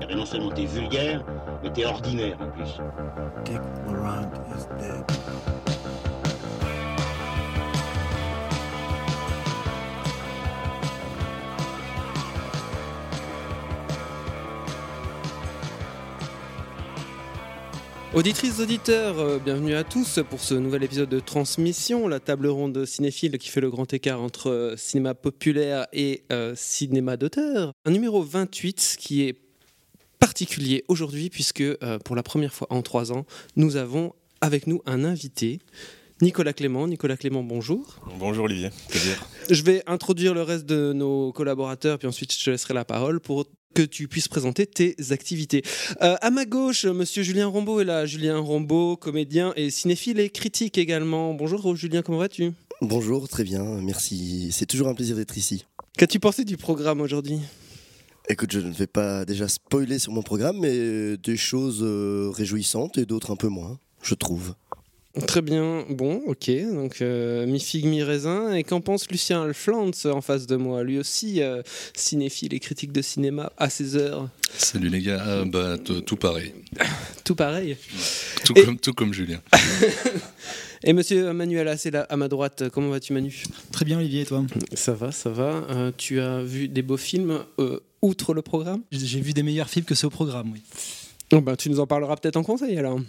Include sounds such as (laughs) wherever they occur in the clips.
Eh Et non seulement t'es vulgaire, mais t'es ordinaire en plus. Dick Laurent is dead. Auditrices, auditeurs, euh, bienvenue à tous pour ce nouvel épisode de Transmission, la table ronde cinéphile qui fait le grand écart entre euh, cinéma populaire et euh, cinéma d'auteur. Un numéro 28 qui est particulier aujourd'hui puisque pour la première fois en trois ans, nous avons avec nous un invité. Nicolas Clément. Nicolas Clément, bonjour. Bonjour Olivier, plaisir. Je vais introduire le reste de nos collaborateurs, puis ensuite je te laisserai la parole pour que tu puisses présenter tes activités. Euh, à ma gauche, monsieur Julien Rombaud est là. Julien Rombaud, comédien et cinéphile et critique également. Bonjour Julien, comment vas-tu? Bonjour, très bien, merci. C'est toujours un plaisir d'être ici. Qu'as-tu pensé du programme aujourd'hui? Écoute, je ne vais pas déjà spoiler sur mon programme, mais des choses euh, réjouissantes et d'autres un peu moins, je trouve. Très bien, bon, ok, donc euh, mi figue, mi raisin. Et qu'en pense Lucien Alflands en face de moi Lui aussi, euh, cinéphile et critique de cinéma à ses heures? Salut les gars, Ah, bah, tout pareil, (laughs) Tout pareil. tout, Et- comme, tout comme Julien. (laughs) Et monsieur Manuel c'est là à ma droite, comment vas-tu Manu? Très bien Olivier et toi? Ça va, ça va. Euh, tu as vu des beaux films euh, outre le programme? J'ai vu des meilleurs films que ceux au programme, oui. Oh, ben, Tu nous en parleras peut-être en conseil alors.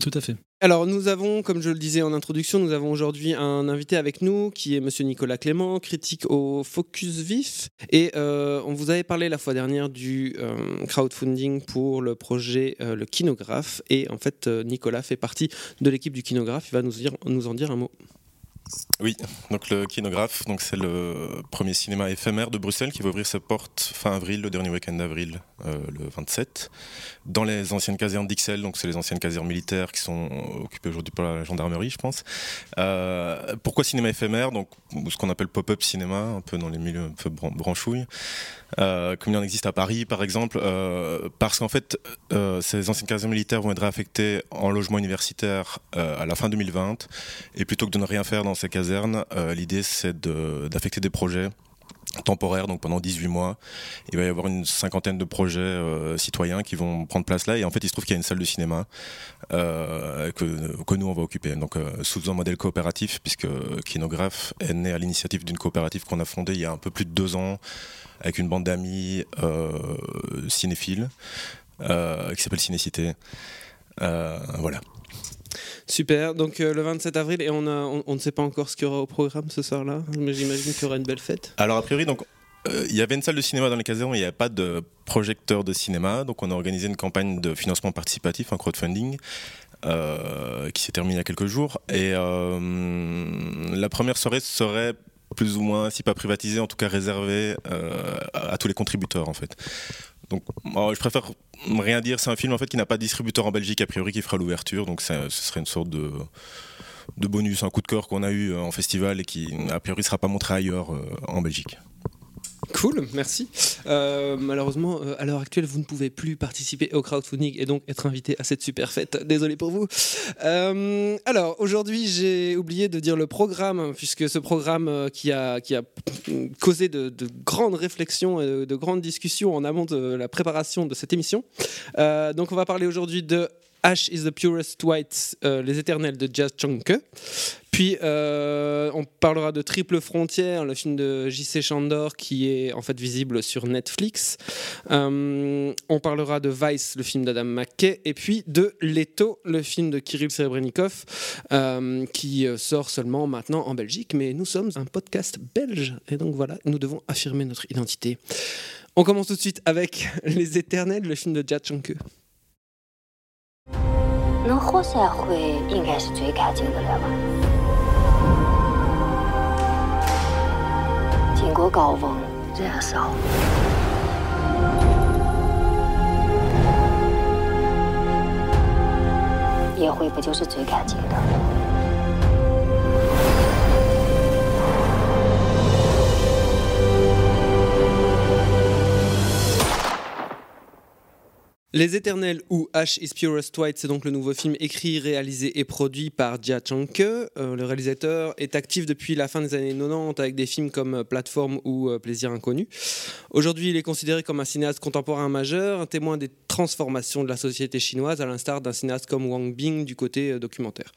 Tout à fait. Alors nous avons, comme je le disais en introduction, nous avons aujourd'hui un invité avec nous qui est Monsieur Nicolas Clément, critique au Focus Vif. Et euh, on vous avait parlé la fois dernière du euh, crowdfunding pour le projet euh, Le Kinographe. Et en fait, euh, Nicolas fait partie de l'équipe du Kinographe. Il va nous, dire, nous en dire un mot. Oui, donc le Kinographe, donc c'est le premier cinéma éphémère de Bruxelles qui va ouvrir ses portes fin avril, le dernier week-end d'avril, euh, le 27, dans les anciennes casernes d'Ixelles, donc c'est les anciennes casernes militaires qui sont occupées aujourd'hui par la gendarmerie, je pense. Euh, pourquoi cinéma éphémère? Donc ce qu'on appelle pop-up cinéma, un peu dans les milieux un peu bran- branchouilles, euh, comme il en existe à Paris par exemple, euh, parce qu'en fait euh, ces anciennes casernes militaires vont être réaffectées en logement universitaire à la fin 2020. Et plutôt que de ne rien faire dans ces casernes, l'idée c'est d'affecter des projets temporaires, donc pendant 18 mois. Il va y avoir une cinquantaine de projets euh, citoyens qui vont prendre place là. Et en fait, il se trouve qu'il y a une salle de cinéma euh, que, nous, on va occuper. Donc, euh, sous un modèle coopératif, puisque Kinograph est né à l'initiative d'une coopérative qu'on a fondée il y a un peu plus de deux ans avec une bande d'amis cinéphiles qui s'appelle Cinécité. Voilà. Super, donc euh, le 27 avril, et on, ne sait pas encore ce qu'il y aura au programme ce soir-là, mais j'imagine qu'il y aura une belle fête. Alors a priori, donc euh, il y avait une salle de cinéma dans les casernes, il n'y avait pas de projecteur de cinéma, donc on a organisé une campagne de financement participatif, un crowdfunding. euh, qui s'est terminée il y a quelques jours et la première soirée serait plus ou moins, si pas privatisée, en tout cas réservée à tous les contributeurs en fait. Donc je préfère rien dire, c'est un film en fait qui n'a pas de distributeur en Belgique a priori qui fera l'ouverture, donc ce serait une sorte de bonus, un coup de cœur qu'on a eu euh, en festival et qui a priori sera pas montré ailleurs euh, en Belgique. Cool, merci. Euh, malheureusement, euh, à l'heure actuelle, vous ne pouvez plus participer au crowdfunding et donc être invité à cette super fête. Désolé pour vous. Euh, alors, aujourd'hui, j'ai oublié de dire le programme, puisque ce programme qui, a, qui a causé de, de grandes réflexions et de, de grandes discussions en amont de la préparation de cette émission. Donc, on va parler aujourd'hui de Ash is the Purest White, euh, Les Éternels de Jazz Chonke. Puis euh, on parlera de Triple Frontière, le film de J.C. Chandor qui est en fait visible sur Netflix. Euh, on parlera de Vice, le film d'Adam McKay, et puis de Leto, le film de Kirill Serebrennikov, qui sort seulement maintenant en Belgique. Mais nous sommes un podcast belge, et donc voilà, nous devons affirmer notre identité. On commence tout de suite avec Les Éternels, le film de Jad Chonke. 能活下回应该是最干净的了吧？经过高温燃烧，烟灰不就是最干净的？Les Éternels ou Ash is Purest White, c'est donc le nouveau film écrit, réalisé et produit par Jia Changke. Euh, le réalisateur est actif depuis la fin des années 90 avec des films comme Plateforme ou euh, Plaisir inconnu. Aujourd'hui, il est considéré comme un cinéaste contemporain majeur, un témoin des transformations de la société chinoise, à l'instar d'un cinéaste comme Wang Bing du côté euh, documentaire.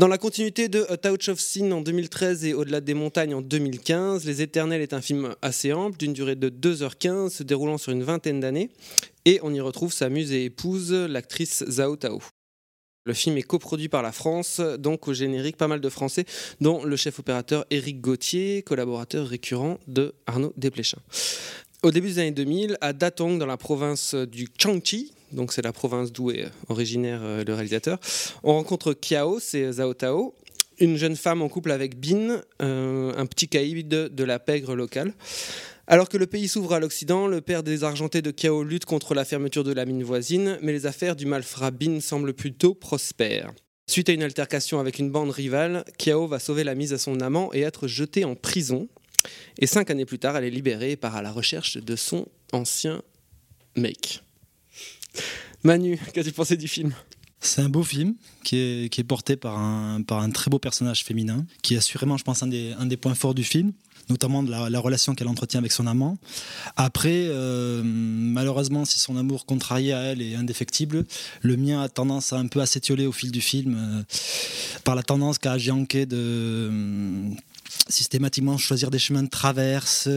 Dans la continuité de A Touch of Sin en 2013 et Au-delà des montagnes en 2015, Les Éternels est un film assez ample, d'une durée de 2h15, se déroulant sur une vingtaine d'années, et on y retrouve sa muse et épouse, l'actrice Zhao Tao. Le film est coproduit par la France, donc au générique pas mal de Français, dont le chef opérateur Éric Gauthier, collaborateur récurrent de Arnaud Desplechin. Au début des années 2000, à Datong, dans la province du Changchi, donc c'est la province d'où est originaire euh, le réalisateur, on rencontre Kiao, c'est Zhao Tao, une jeune femme en couple avec Bin, euh, un petit caïd de la pègre locale. Alors que le pays s'ouvre à l'Occident, le père désargenté de Kiao lutte contre la fermeture de la mine voisine, mais les affaires du malfrat Bin semblent plutôt prospères. Suite à une altercation avec une bande rivale, Kiao va sauver la mise à son amant et être jeté en prison. Et cinq années plus tard, elle est libérée et part à la recherche de son ancien mec. Manu, qu'as-tu pensé du film? C'est un beau film qui est, porté par un, très beau personnage féminin, qui est assurément, je pense, un des, points forts du film notamment de la, relation qu'elle entretient avec son amant. Après, euh, malheureusement, si son amour contrarié à elle est indéfectible, le mien a tendance à un peu à s'étioler au fil du film euh, par la tendance qu'a Gianque de systématiquement choisir des chemins de traverse.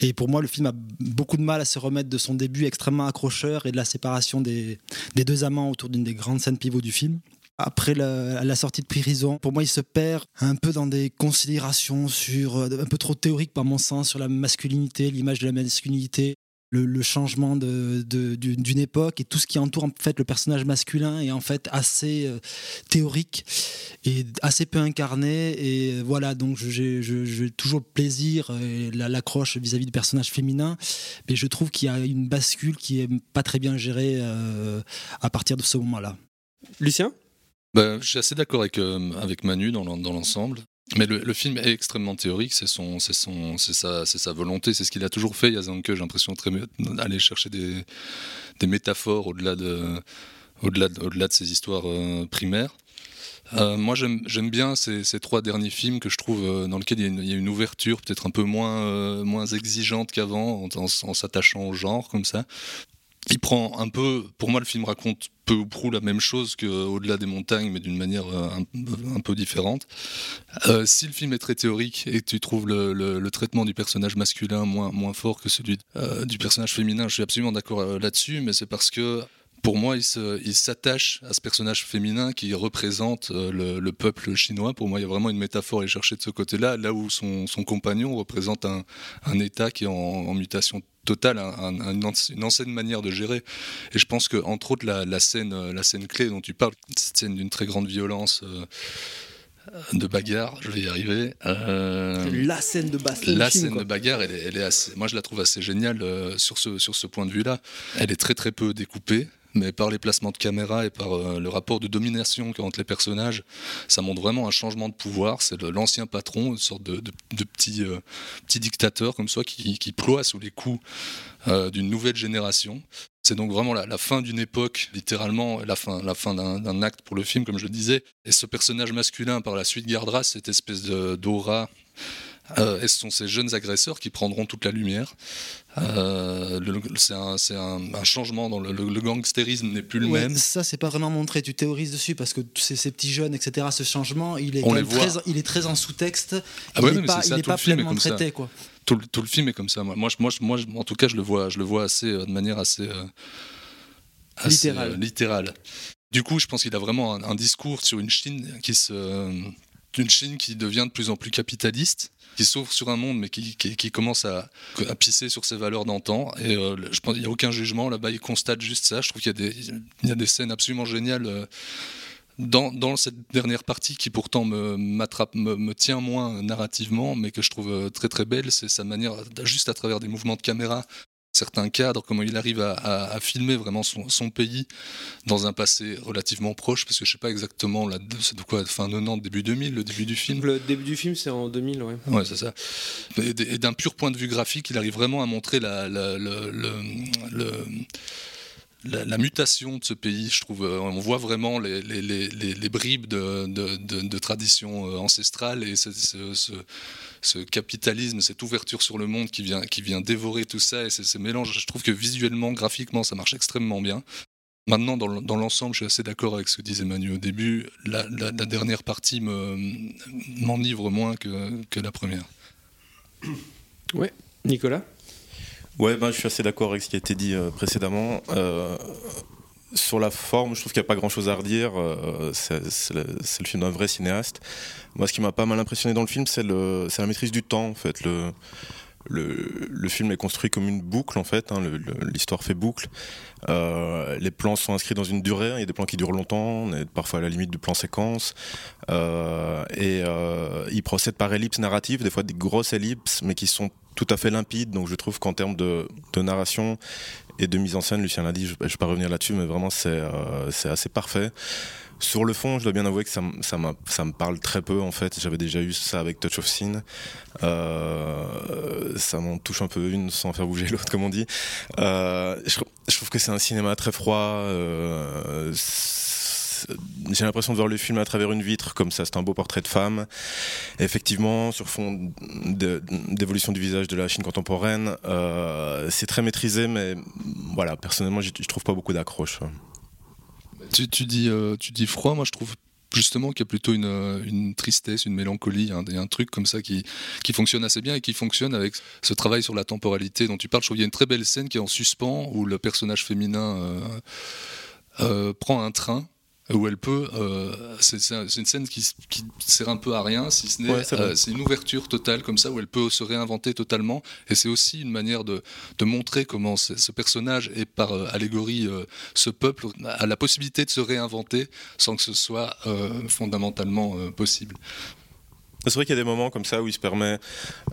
Et pour moi, le film a beaucoup de mal à se remettre de son début extrêmement accrocheur et de la séparation des, des deux amants autour d'une des grandes scènes pivots du film. Après la, sortie de prison, pour moi, il se perd un peu dans des considérations sur euh, un peu trop théoriques, par mon sens, sur la masculinité, l'image de la masculinité le, changement d'une époque et tout ce qui entoure en fait le personnage masculin est en fait assez euh, théorique et assez peu incarné et voilà donc j'ai toujours le plaisir et l'accroche vis-à-vis du personnage féminin mais je trouve qu'il y a une bascule qui est pas très bien gérée euh, à partir de ce moment-là. Lucien? Bah, je suis assez d'accord avec, euh, avec Manu dans l'ensemble. Mais le, film est extrêmement théorique, c'est son, c'est son, c'est sa, c'est sa volonté, c'est ce qu'il a toujours fait. Yazanke, j'ai l'impression d'aller chercher des, des métaphores au-delà de, au-delà de, au-delà de ses histoires euh, primaires. Euh, moi, j'aime, j'aime bien ces, ces, trois derniers films que je trouve euh, dans lesquels il y, a une, ouverture peut-être un peu moins, moins exigeante qu'avant, en s'attachant au genre comme ça il prend un peu, pour moi le film raconte peu ou prou la même chose qu'au-delà des montagnes, mais d'une manière euh, un, peu différente. Euh, si le film est très théorique et que tu trouves le, traitement du personnage masculin moins, fort que celui euh, du personnage féminin, je suis absolument d'accord là-dessus, mais c'est parce que pour moi, il s'attache à ce personnage féminin qui représente le, peuple chinois. Pour moi, il y a vraiment une métaphore à aller chercher de ce côté-là, là où son, compagnon représente un, État qui est en mutation total, une ancienne manière de gérer. Et je pense que entre autres la, scène, euh, la scène clé dont tu parles, cette scène d'une très grande violence. Euh, de bagarre, je vais y arriver. Euh, la scène de bagarre. La scène de bagarre, elle est, assez, moi je la trouve assez géniale sur, ce, sur ce point de vue-là. Elle est très très peu découpée mais par les placements de caméra et par euh, le rapport de domination entre les personnages, ça montre vraiment un changement de pouvoir. C'est l'ancien patron, une sorte de, petit, euh, petit dictateur comme qui, qui ploie sous les coups euh, d'une nouvelle génération. C'est donc vraiment la, fin d'une époque, littéralement la fin, la fin d'un acte pour le film, comme je le disais. Et ce personnage masculin, par la suite, gardera cette espèce d'aura euh, et ce sont ces jeunes agresseurs qui prendront toute la lumière. Euh, c'est un, changement dans le, gangstérisme n'est plus le même. Ça, c'est pas vraiment montré. Tu théorises dessus parce que ces, ces petits jeunes, etc. Ce changement, il est, très, il est très en sous-texte. Ah il n'est pas, il est pas pleinement traité, quoi. Tout, le film est comme ça. Moi, moi, moi, en tout cas, je le vois, je le vois assez, euh, de manière assez, assez littérale. Du coup, je pense qu'il a vraiment un, un, discours sur une Chine qui se, une Chine qui devient de plus en plus capitaliste qui s'ouvre sur un monde, mais qui, commence à, pisser sur ses valeurs d'antan. Et euh, je pense qu'il n'y a aucun jugement là-bas, il constate juste ça. Je trouve qu'il y, a des, scènes absolument géniales. Euh, dans, cette dernière partie qui pourtant me, tient moins narrativement, mais que je trouve euh, très très belle, c'est sa manière, juste à travers des mouvements de caméra, certains cadres, comment il arrive à, filmer vraiment son, pays dans un passé relativement proche, parce que je sais pas exactement, là, c'est de quoi, fin 90, début 2000, le début du film Le début du film, c'est en 2000, ouais. Ouais, c'est ça. Et, d'un pur point de vue graphique, il arrive vraiment à montrer la, la, la mutation de ce pays. Je trouve, euh, on voit vraiment les, les, les, les bribes de, de, de, de tradition euh, ancestrale et ce, ce, ce, ce capitalisme, cette ouverture sur le monde qui vient, qui vient dévorer tout ça et ce mélange. Je trouve que visuellement, graphiquement, ça marche extrêmement bien. Maintenant, dans, l'ensemble, je suis assez d'accord avec ce que disait Manu au début. La, la, la dernière partie m'enivre moins que, que la première. (coughs) Ouais, Nicolas? Ouais, ben, je suis assez d'accord avec ce qui a été dit euh, précédemment. Euh, sur la forme, je trouve qu'il n'y a pas grand chose à redire. Euh, c'est le, film d'un vrai cinéaste. Moi, ce qui m'a pas mal impressionné dans le film, c'est la maîtrise du temps, en fait. Le, film est construit comme une boucle en fait, hein, l'histoire fait boucle. Euh, les plans sont inscrits dans une durée, il y a des plans qui durent longtemps, on est parfois à la limite du plan séquence. Euh, et euh, il procède par ellipses narratives, des fois des grosses ellipses, mais qui sont tout à fait limpides. Donc je trouve qu'en termes de, narration et de mise en scène, Lucien l'a dit, je ne vais pas revenir là-dessus, mais vraiment c'est euh, assez parfait. Sur le fond, je dois bien avouer que ça, me parle très peu en fait. J'avais déjà eu ça avec Touch of Sin. Euh, ça m'en touche un peu une sans faire bouger (laughs) l'autre, comme on dit. Euh, je, trouve que c'est un cinéma très froid. J'ai l'impression de voir le film à travers une vitre, comme ça, c'est un beau portrait de femme. Effectivement, sur fond d'évolution du visage de la Chine contemporaine, euh, c'est très maîtrisé, mais voilà, personnellement, je trouve pas beaucoup d'accroche. Dis, euh, tu dis froid, moi je trouve justement qu'il y a plutôt une, tristesse, une mélancolie, un, un truc comme ça qui, fonctionne assez bien et qui fonctionne avec ce travail sur la temporalité dont tu parles. Je trouve qu'il y a une très belle scène qui est en suspens où le personnage féminin euh, prend un train où elle peut. Euh, c'est une scène qui, qui, sert un peu à rien, si ce n'est. Ouais, euh, c'est une ouverture totale, comme ça, où elle peut se réinventer totalement. Et c'est aussi une manière de, de montrer comment ce personnage, et par euh, allégorie, ce peuple, a la possibilité de se réinventer sans que ce soit fondamentalement possible. C'est vrai qu'il y a des moments comme ça où il se permet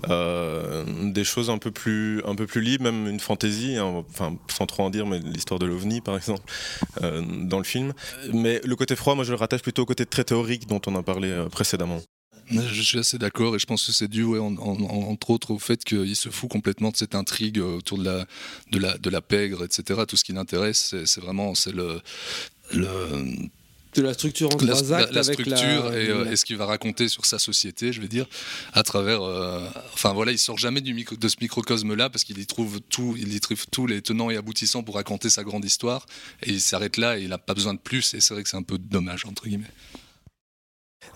euh, des choses un peu plus, un peu plus libres, même une fantaisie, hein, enfin sans trop en dire, mais l'histoire de l'OVNI par exemple euh, dans le film. Mais le côté froid, moi je le rattache plutôt au côté très théorique dont on a parlé euh, précédemment. Je suis assez d'accord et je pense que c'est dû, entre autres, au fait qu'il se fout complètement de cette intrigue autour de la, de la, de la pègre, etc. Tout ce qui l'intéresse, c'est vraiment le, le de la structure en trois la, actes la, la avec structure la... et, euh, et, ce qu'il va raconter sur sa société, je veux dire, à travers. Euh, enfin voilà, il sort jamais du micro, de ce microcosme-là parce qu'il y trouve tout, il y trouve tous les tenants et aboutissants pour raconter sa grande histoire et il s'arrête là et il n'a pas besoin de plus et c'est vrai que c'est un peu dommage entre guillemets.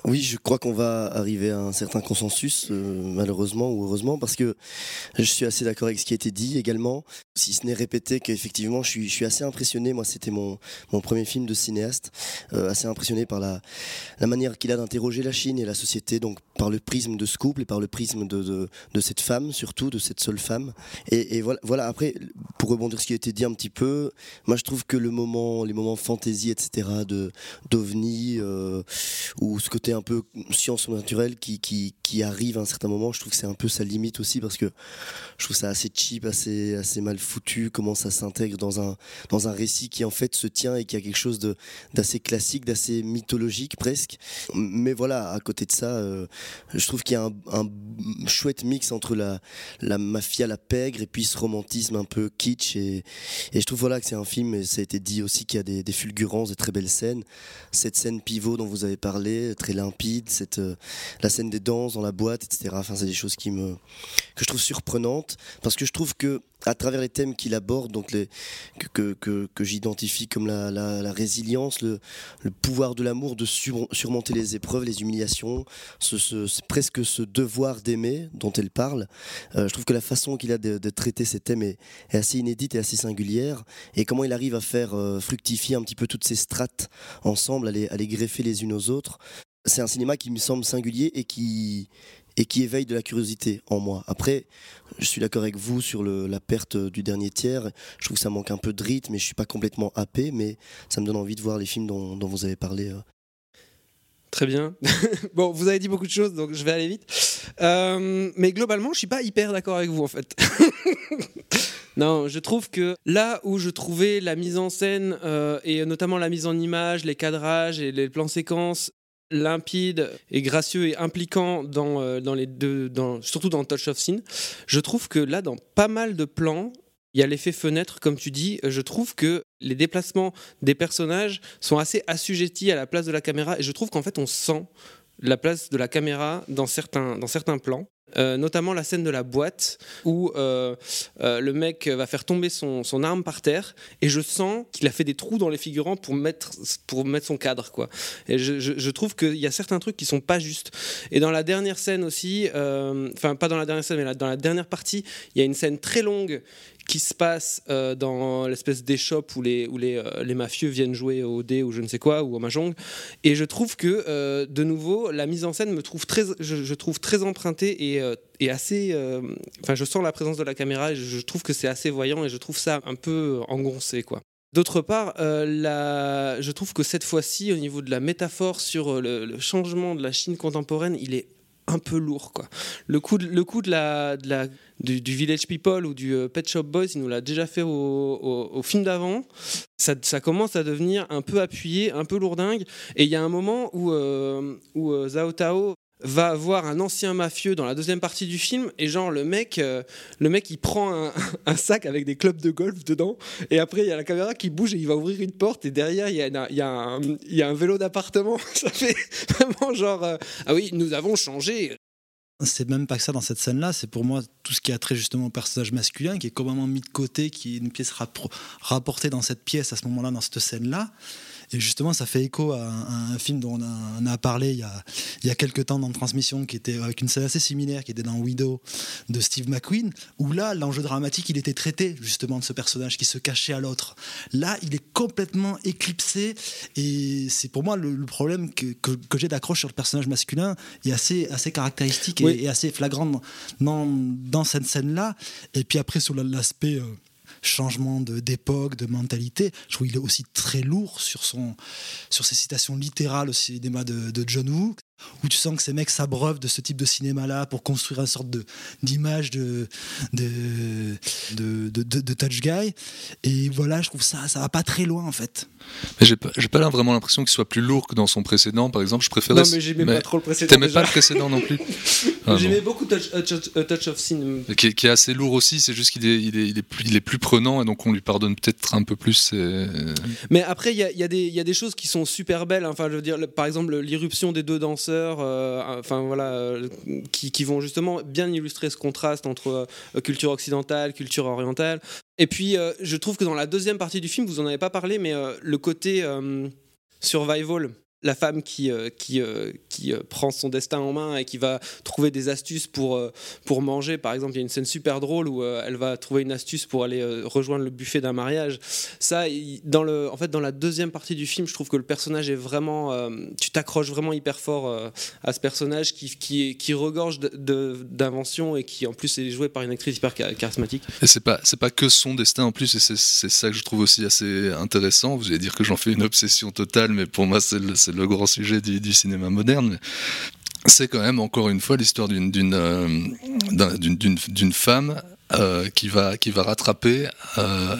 Oui, je crois qu'on va arriver à un certain consensus, euh, malheureusement ou heureusement, parce que je suis assez d'accord avec ce qui a été dit également, si ce n'est répété qu'effectivement je suis, je suis assez impressionné, moi c'était mon, mon premier film de cinéaste, euh, assez impressionné par la, la manière qu'il a d'interroger la Chine et la société, donc par le prisme de ce couple et par le prisme de, de, cette femme, surtout de cette seule femme. Et, voilà, voilà, après, pour rebondir sur ce qui a été dit un petit peu, moi je trouve que le moment, les moments fantaisie, etc., d'OVNI, euh, ou ce un peu science naturelle qui, qui, qui, arrive à un certain moment, je trouve que c'est un peu sa limite aussi parce que je trouve ça assez cheap, assez, assez mal foutu, comment ça s'intègre dans un, dans un récit qui en fait se tient et qui a quelque chose d'assez classique, d'assez mythologique presque. Mais voilà, à côté de ça, euh, je trouve qu'il y a un, un, chouette mix entre la, la mafia, la pègre et puis ce romantisme un peu kitsch. Et, et je trouve voilà, que c'est un film, et ça a été dit aussi qu'il y a des, des fulgurances, des très belles scènes. Cette scène pivot dont vous avez parlé, très limpide, euh, la scène des danses dans la boîte, etc. C'est des choses qui me, que je trouve surprenantes parce que je trouve que à travers les thèmes qu'il aborde, donc que, j'identifie comme la, résilience, le, pouvoir de l'amour, de sur, surmonter les épreuves, les humiliations, presque ce devoir d'aimer dont elle parle, euh, je trouve que la façon qu'il a de, traiter ces thèmes est, assez inédite et assez singulière, et comment il arrive à faire euh, fructifier un petit peu toutes ces strates ensemble, à les greffer les unes aux autres, c'est un cinéma qui me semble singulier et qui, et qui éveille de la curiosité en moi. Après, je suis d'accord avec vous sur la perte du dernier tiers. Je trouve que ça manque un peu de rythme et je suis pas complètement happé, mais ça me donne envie de voir les films dont, vous avez parlé. euh. Très bien. (laughs) bon, vous avez dit beaucoup de choses, donc je vais aller vite. Euh, mais globalement, je suis pas hyper d'accord avec vous en fait. (laughs) non, je trouve que là où je trouvais la mise en scène euh, et notamment la mise en image, les cadrages et les plans séquences limpide et gracieux et impliquant dans, euh, dans les deux, dans, surtout dans Touch of Sin, je trouve que là, dans pas mal de plans, Il y a l'effet fenêtre, comme tu dis. Je trouve que les déplacements des personnages sont assez assujettis à la place de la caméra et je trouve qu'en fait on sent la place de la caméra dans certains, dans certains plans. Euh, notamment la scène de la boîte où euh, euh, le mec va faire tomber son, son, arme par terre et je sens qu'il a fait des trous dans les figurants pour mettre, pour mettre son cadre quoi. Je, je trouve qu'il y a certains trucs qui sont pas justes. Et dans la dernière scène aussi, enfin pas dans la dernière scène mais dans la dernière partie, il y a une scène très longue qui se passe euh, dans l'espèce d'échoppe où, les, où les, euh, les, mafieux viennent jouer au dé ou je ne sais quoi, ou au mahjong. Et je trouve que, euh, de nouveau, la mise en scène me trouve très, je, trouve très empruntée et, et assez. Enfin, je sens la présence de la caméra et je trouve que c'est assez voyant et je trouve ça un peu engoncé, quoi. D'autre part, euh, la... je trouve que cette fois-ci, au niveau de la métaphore sur le, le, changement de la Chine contemporaine, il est un peu lourd. Quoi. Le coup le coup de la, du, Village People ou du euh, Pet Shop Boys, il nous l'a déjà fait au, film d'avant. Ça, commence à devenir un peu appuyé, un peu lourdingue. Et il y a un moment où, euh, où euh, Zhao Tao va voir un ancien mafieux dans la deuxième partie du film et genre le mec euh, le mec il prend (laughs) un, sac avec des clubs de golf dedans et après il y a la caméra qui bouge et il va ouvrir une porte et derrière il y a, un, y a un vélo d'appartement (laughs) ça fait vraiment genre euh, ah oui nous avons changé c'est même pas que ça dans cette scène-là, c'est pour moi tout ce qui a trait justement au personnage masculin, qui est complètement mis de côté, qui est une pièce rapportée dans cette pièce à ce moment-là, dans cette scène-là. Et justement, ça fait écho à un, à un film dont on a, on a, parlé il y a, il y a quelques temps dans Transmission, qui était avec une scène assez similaire, qui était dans Widow de Steve McQueen, où là, l'enjeu dramatique, il était traité justement de ce personnage qui se cachait à l'autre. Là, il est complètement éclipsé, et c'est pour moi le, le problème que, que, que j'ai d'accroche sur le personnage masculin est assez, assez caractéristique oui. et, assez flagrant dans, dans cette scène-là. Et puis après, sur l'aspect. Euh, changement d'époque, de, mentalité. Je trouve qu'il est aussi très lourd sur ses citations littérales au cinéma de, de John Woo, où tu sens que ces mecs s'abreuvent de ce type de cinéma-là pour construire une sorte d'image de de, de, de, de, touch guy. Et voilà, je trouve ça, ça va pas très loin en fait. Mais j'ai pas, pas là vraiment l'impression qu'il soit plus lourd que dans son précédent, par exemple. Je préférais. Non, mais j'aimais pas trop le précédent. T'aimais pas le précédent non plus (laughs) ah, J'aimais beaucoup touch, uh, touch, uh, touch, of Sin. Qui, qui, est assez lourd aussi, c'est juste qu'il est, il est, il est, plus, il est plus prenant et donc on lui pardonne peut-être un peu plus. Et... Mais après, il y a, y, a y a, des choses qui sont super belles. Enfin, je veux dire, par exemple, l'irruption des deux danseurs, euh, enfin voilà, euh, qui, qui, vont justement bien illustrer ce contraste entre euh, culture occidentale, culture orientale. Et puis, je trouve que dans la deuxième partie du film, vous en avez pas parlé, mais le côté survival, la femme qui, euh, qui, euh, qui euh, prend son destin en main et qui va trouver des astuces pour, pour manger. Par exemple, il y a une scène super drôle où elle va trouver une astuce pour aller rejoindre le buffet d'un mariage. Ça, dans le, en fait, dans la deuxième partie du film, je trouve que le personnage est vraiment. Tu t'accroches vraiment hyper fort à ce personnage qui, qui, qui regorge d'inventions et qui, en plus, est joué par une actrice hyper charismatique. Et c'est pas, pas que son destin en plus, et c'est ça que je trouve aussi assez intéressant. Vous allez dire que j'en fais une obsession totale, mais pour moi, c'est c'est le grand sujet du, cinéma moderne. C'est quand même encore une fois l'histoire d'une euh, femme euh, qui va rattraper euh,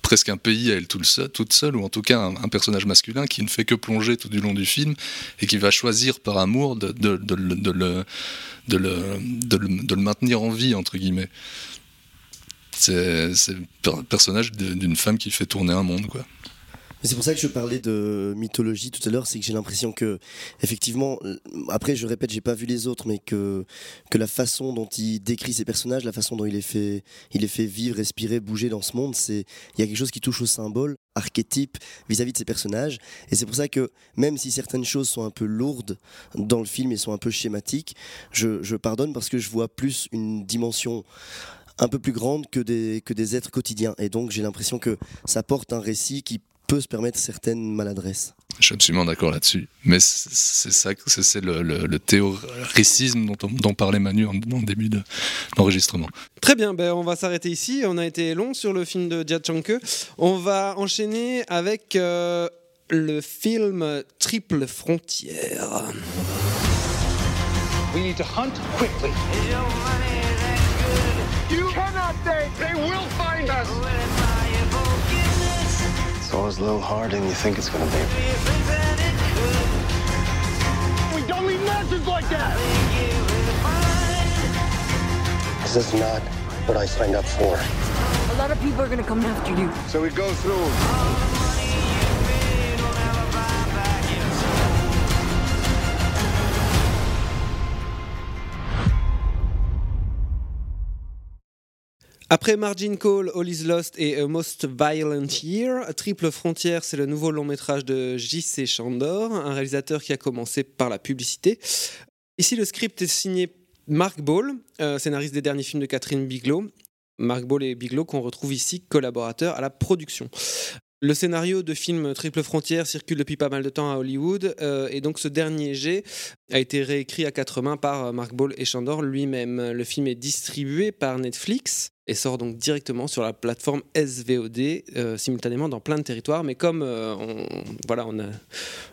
presque un pays à elle toute seule, ou en tout cas un, personnage masculin qui ne fait que plonger tout du long du film et qui va choisir par amour de le maintenir en vie entre guillemets. C'est le personnage d'une femme qui fait tourner un monde quoi. C'est pour ça que je parlais de mythologie tout à l'heure, c'est que j'ai l'impression que, effectivement, après je répète, j'ai pas vu les autres, mais que, que la façon dont il décrit ses personnages, la façon dont il les fait, il les fait vivre, respirer, bouger dans ce monde, c'est il y a quelque chose qui touche au symbole, archétype vis-à-vis -vis de ses personnages. Et c'est pour ça que même si certaines choses sont un peu lourdes dans le film et sont un peu schématiques, je, je pardonne parce que je vois plus une dimension un peu plus grande que des, que des êtres quotidiens. Et donc j'ai l'impression que ça porte un récit qui peut se permettre certaines maladresses. Je suis absolument d'accord là-dessus. Mais c'est ça, c'est le, le, le, théoricisme dont, dont parlait Manu en, en début d'enregistrement. De, Très bien, ben on va s'arrêter ici. On a été long sur le film de Djatchanke. On va enchaîner avec euh, le film Triple Frontière. We need to hunt quickly. You cannot think they will find us. It's always a little harder than you think it's gonna be. We don't leave messages like that! This is not what I signed up for. A lot of people are gonna come after you. So we go through. Après Margin Call, All is Lost et A Most Violent Year, Triple Frontière, c'est le nouveau long métrage de J.C. Chandor, un réalisateur qui a commencé par la publicité. Ici, le script est signé Mark Ball, euh, scénariste des derniers films de Catherine Bigelow. Mark Ball et Bigelow qu'on retrouve ici collaborateurs à la production. Le scénario de film Triple Frontière circule depuis pas mal de temps à Hollywood euh, et donc ce dernier jet a été réécrit à quatre mains par Mark Ball et Chandor lui-même. Le film est distribué par Netflix et sort donc directement sur la plateforme SVOD euh, simultanément dans plein de territoires. Mais comme euh, on, voilà, on, a,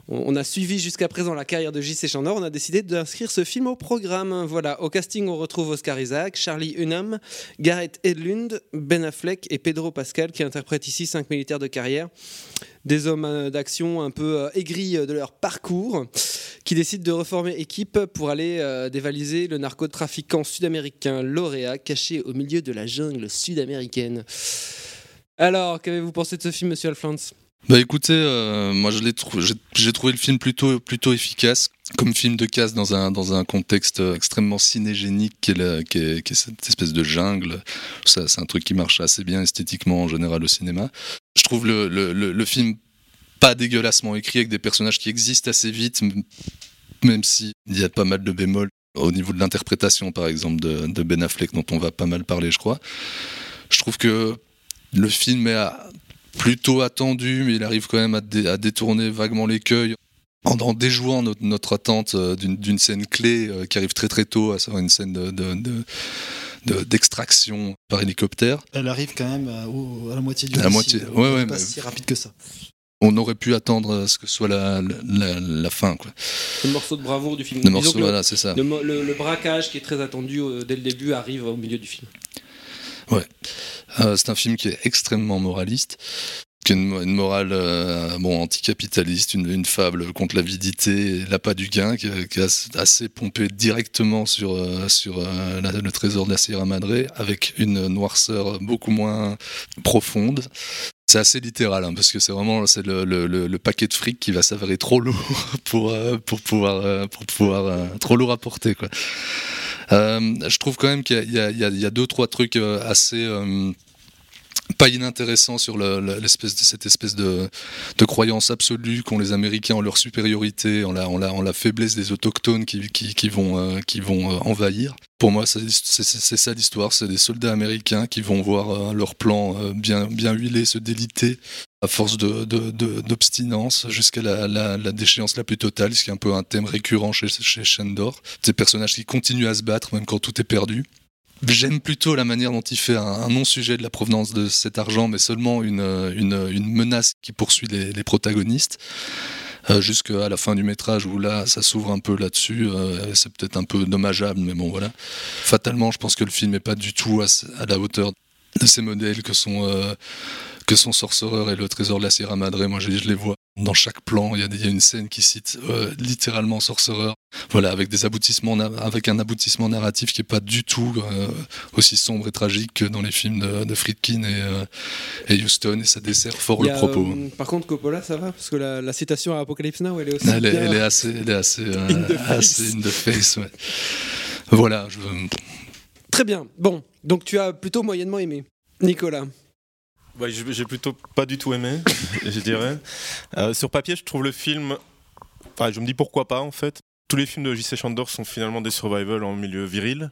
on, a suivi jusqu'à présent la carrière de J.C. Chandor, on a décidé d'inscrire ce film au programme. Voilà, au casting, on retrouve Oscar Isaac, Charlie Hunnam, Gareth Edlund, Ben Affleck et Pedro Pascal qui interprètent ici cinq militaires de carrière, des hommes euh, d'action un peu euh, aigris euh, de leur parcours, qui décident de reformer équipe pour aller dévaliser le narcotrafiquant sud-américain lauréat caché au milieu de la jungle sud-américaine. Alors, qu'avez-vous pensé de ce film, monsieur Alflans Bah écoutez, moi je j'ai trouvé le film plutôt plutôt efficace comme film de casse dans un dans un contexte euh, extrêmement cinégénique qui est, cette espèce de jungle. Ça c'est un truc qui marche assez bien esthétiquement en général au cinéma. Je trouve le le, le, film pas dégueulassement écrit avec des personnages qui existent assez vite, même si il y a pas mal de bémols au niveau de l'interprétation par exemple de, de Ben Affleck dont on va pas mal parler je crois. Je trouve que le film est plutôt attendu, mais il arrive quand même à détourner vaguement l'écueil en, en déjouant notre, notre attente euh, d'une scène clé euh, qui arrive très très tôt, à savoir une scène de- de- de- de- d'extraction par hélicoptère. Elle arrive quand même à, au- à la moitié du À la moitié, ouais, ouais, pas mais- si rapide que ça. On aurait pu attendre à ce que ce soit la, la, la fin. Quoi. Le morceau de bravoure du film. Le morceau, voilà, c'est ça. Le, mo- le- le braquage qui est très attendu euh, dès le début arrive au milieu du film. Ouais. Euh, c'est un film qui est extrêmement moraliste, une, morale euh, bon, anticapitaliste, une, une fable contre l'avidité et l'appât du gain, qui, qui est assez- assez pompé directement sur, euh, sur euh, le trésor de la Sierra Madre, avec une noirceur beaucoup moins profonde. C'est assez littéral, hein, parce que c'est vraiment c'est le, le- paquet de fric qui va s'avérer trop lourd (laughs) pour, pour pouvoir, pour pouvoir trop lourd à porter. Quoi. Je trouve quand même qu'il y y, y y a deux, trois trucs assez pas inintéressants sur cette espèce de, croyance absolue qu'ont les Américains en leur supériorité, en la, la, faiblesse des autochtones qui, vont, euh, euh, envahir. Pour moi, c'est ça l'histoire. C'est des soldats américains qui vont voir euh, leur plan bien, huilé se déliter à force d'obstinence jusqu'à la déchéance la plus totale, ce qui est un peu un thème récurrent chez, chez Shandor. Des personnages qui continuent à se battre même quand tout est perdu. J'aime plutôt la manière dont il fait un, non-sujet de la provenance de cet argent, mais seulement une, une, une menace qui poursuit les, protagonistes. Euh, jusqu'à la fin du métrage où là ça s'ouvre un peu là-dessus euh, c'est peut-être un peu dommageable mais bon voilà fatalement je pense que le film n'est pas du tout à, à la hauteur de ces modèles que sont euh, que sont Sorcerer et le trésor de la Sierra Madre moi je les vois dans chaque plan il y a, des- il y a une scène qui cite euh, littéralement Sorcerer voilà avec des aboutissements avec un aboutissement narratif qui est pas du tout euh, aussi sombre et tragique que dans les films de, de Friedkin et, euh, et Houston et ça dessert fort le propos par contre, Coppola, ça va? Parce que la, la citation à Apocalypse Now, elle est aussi. elle est, bien- elle est assez, elle est assez, (laughs) In the face. assez in the face, ouais. Voilà, je, Très bien. Bon, donc tu as plutôt moyennement aimé. Nicolas. Ouais, j'ai plutôt pas du tout aimé, (laughs) je dirais. Euh, sur papier, je trouve le film. Enfin, je me dis pourquoi pas en fait. Tous les films de J.C. Chandor sont finalement des survival en milieu viril.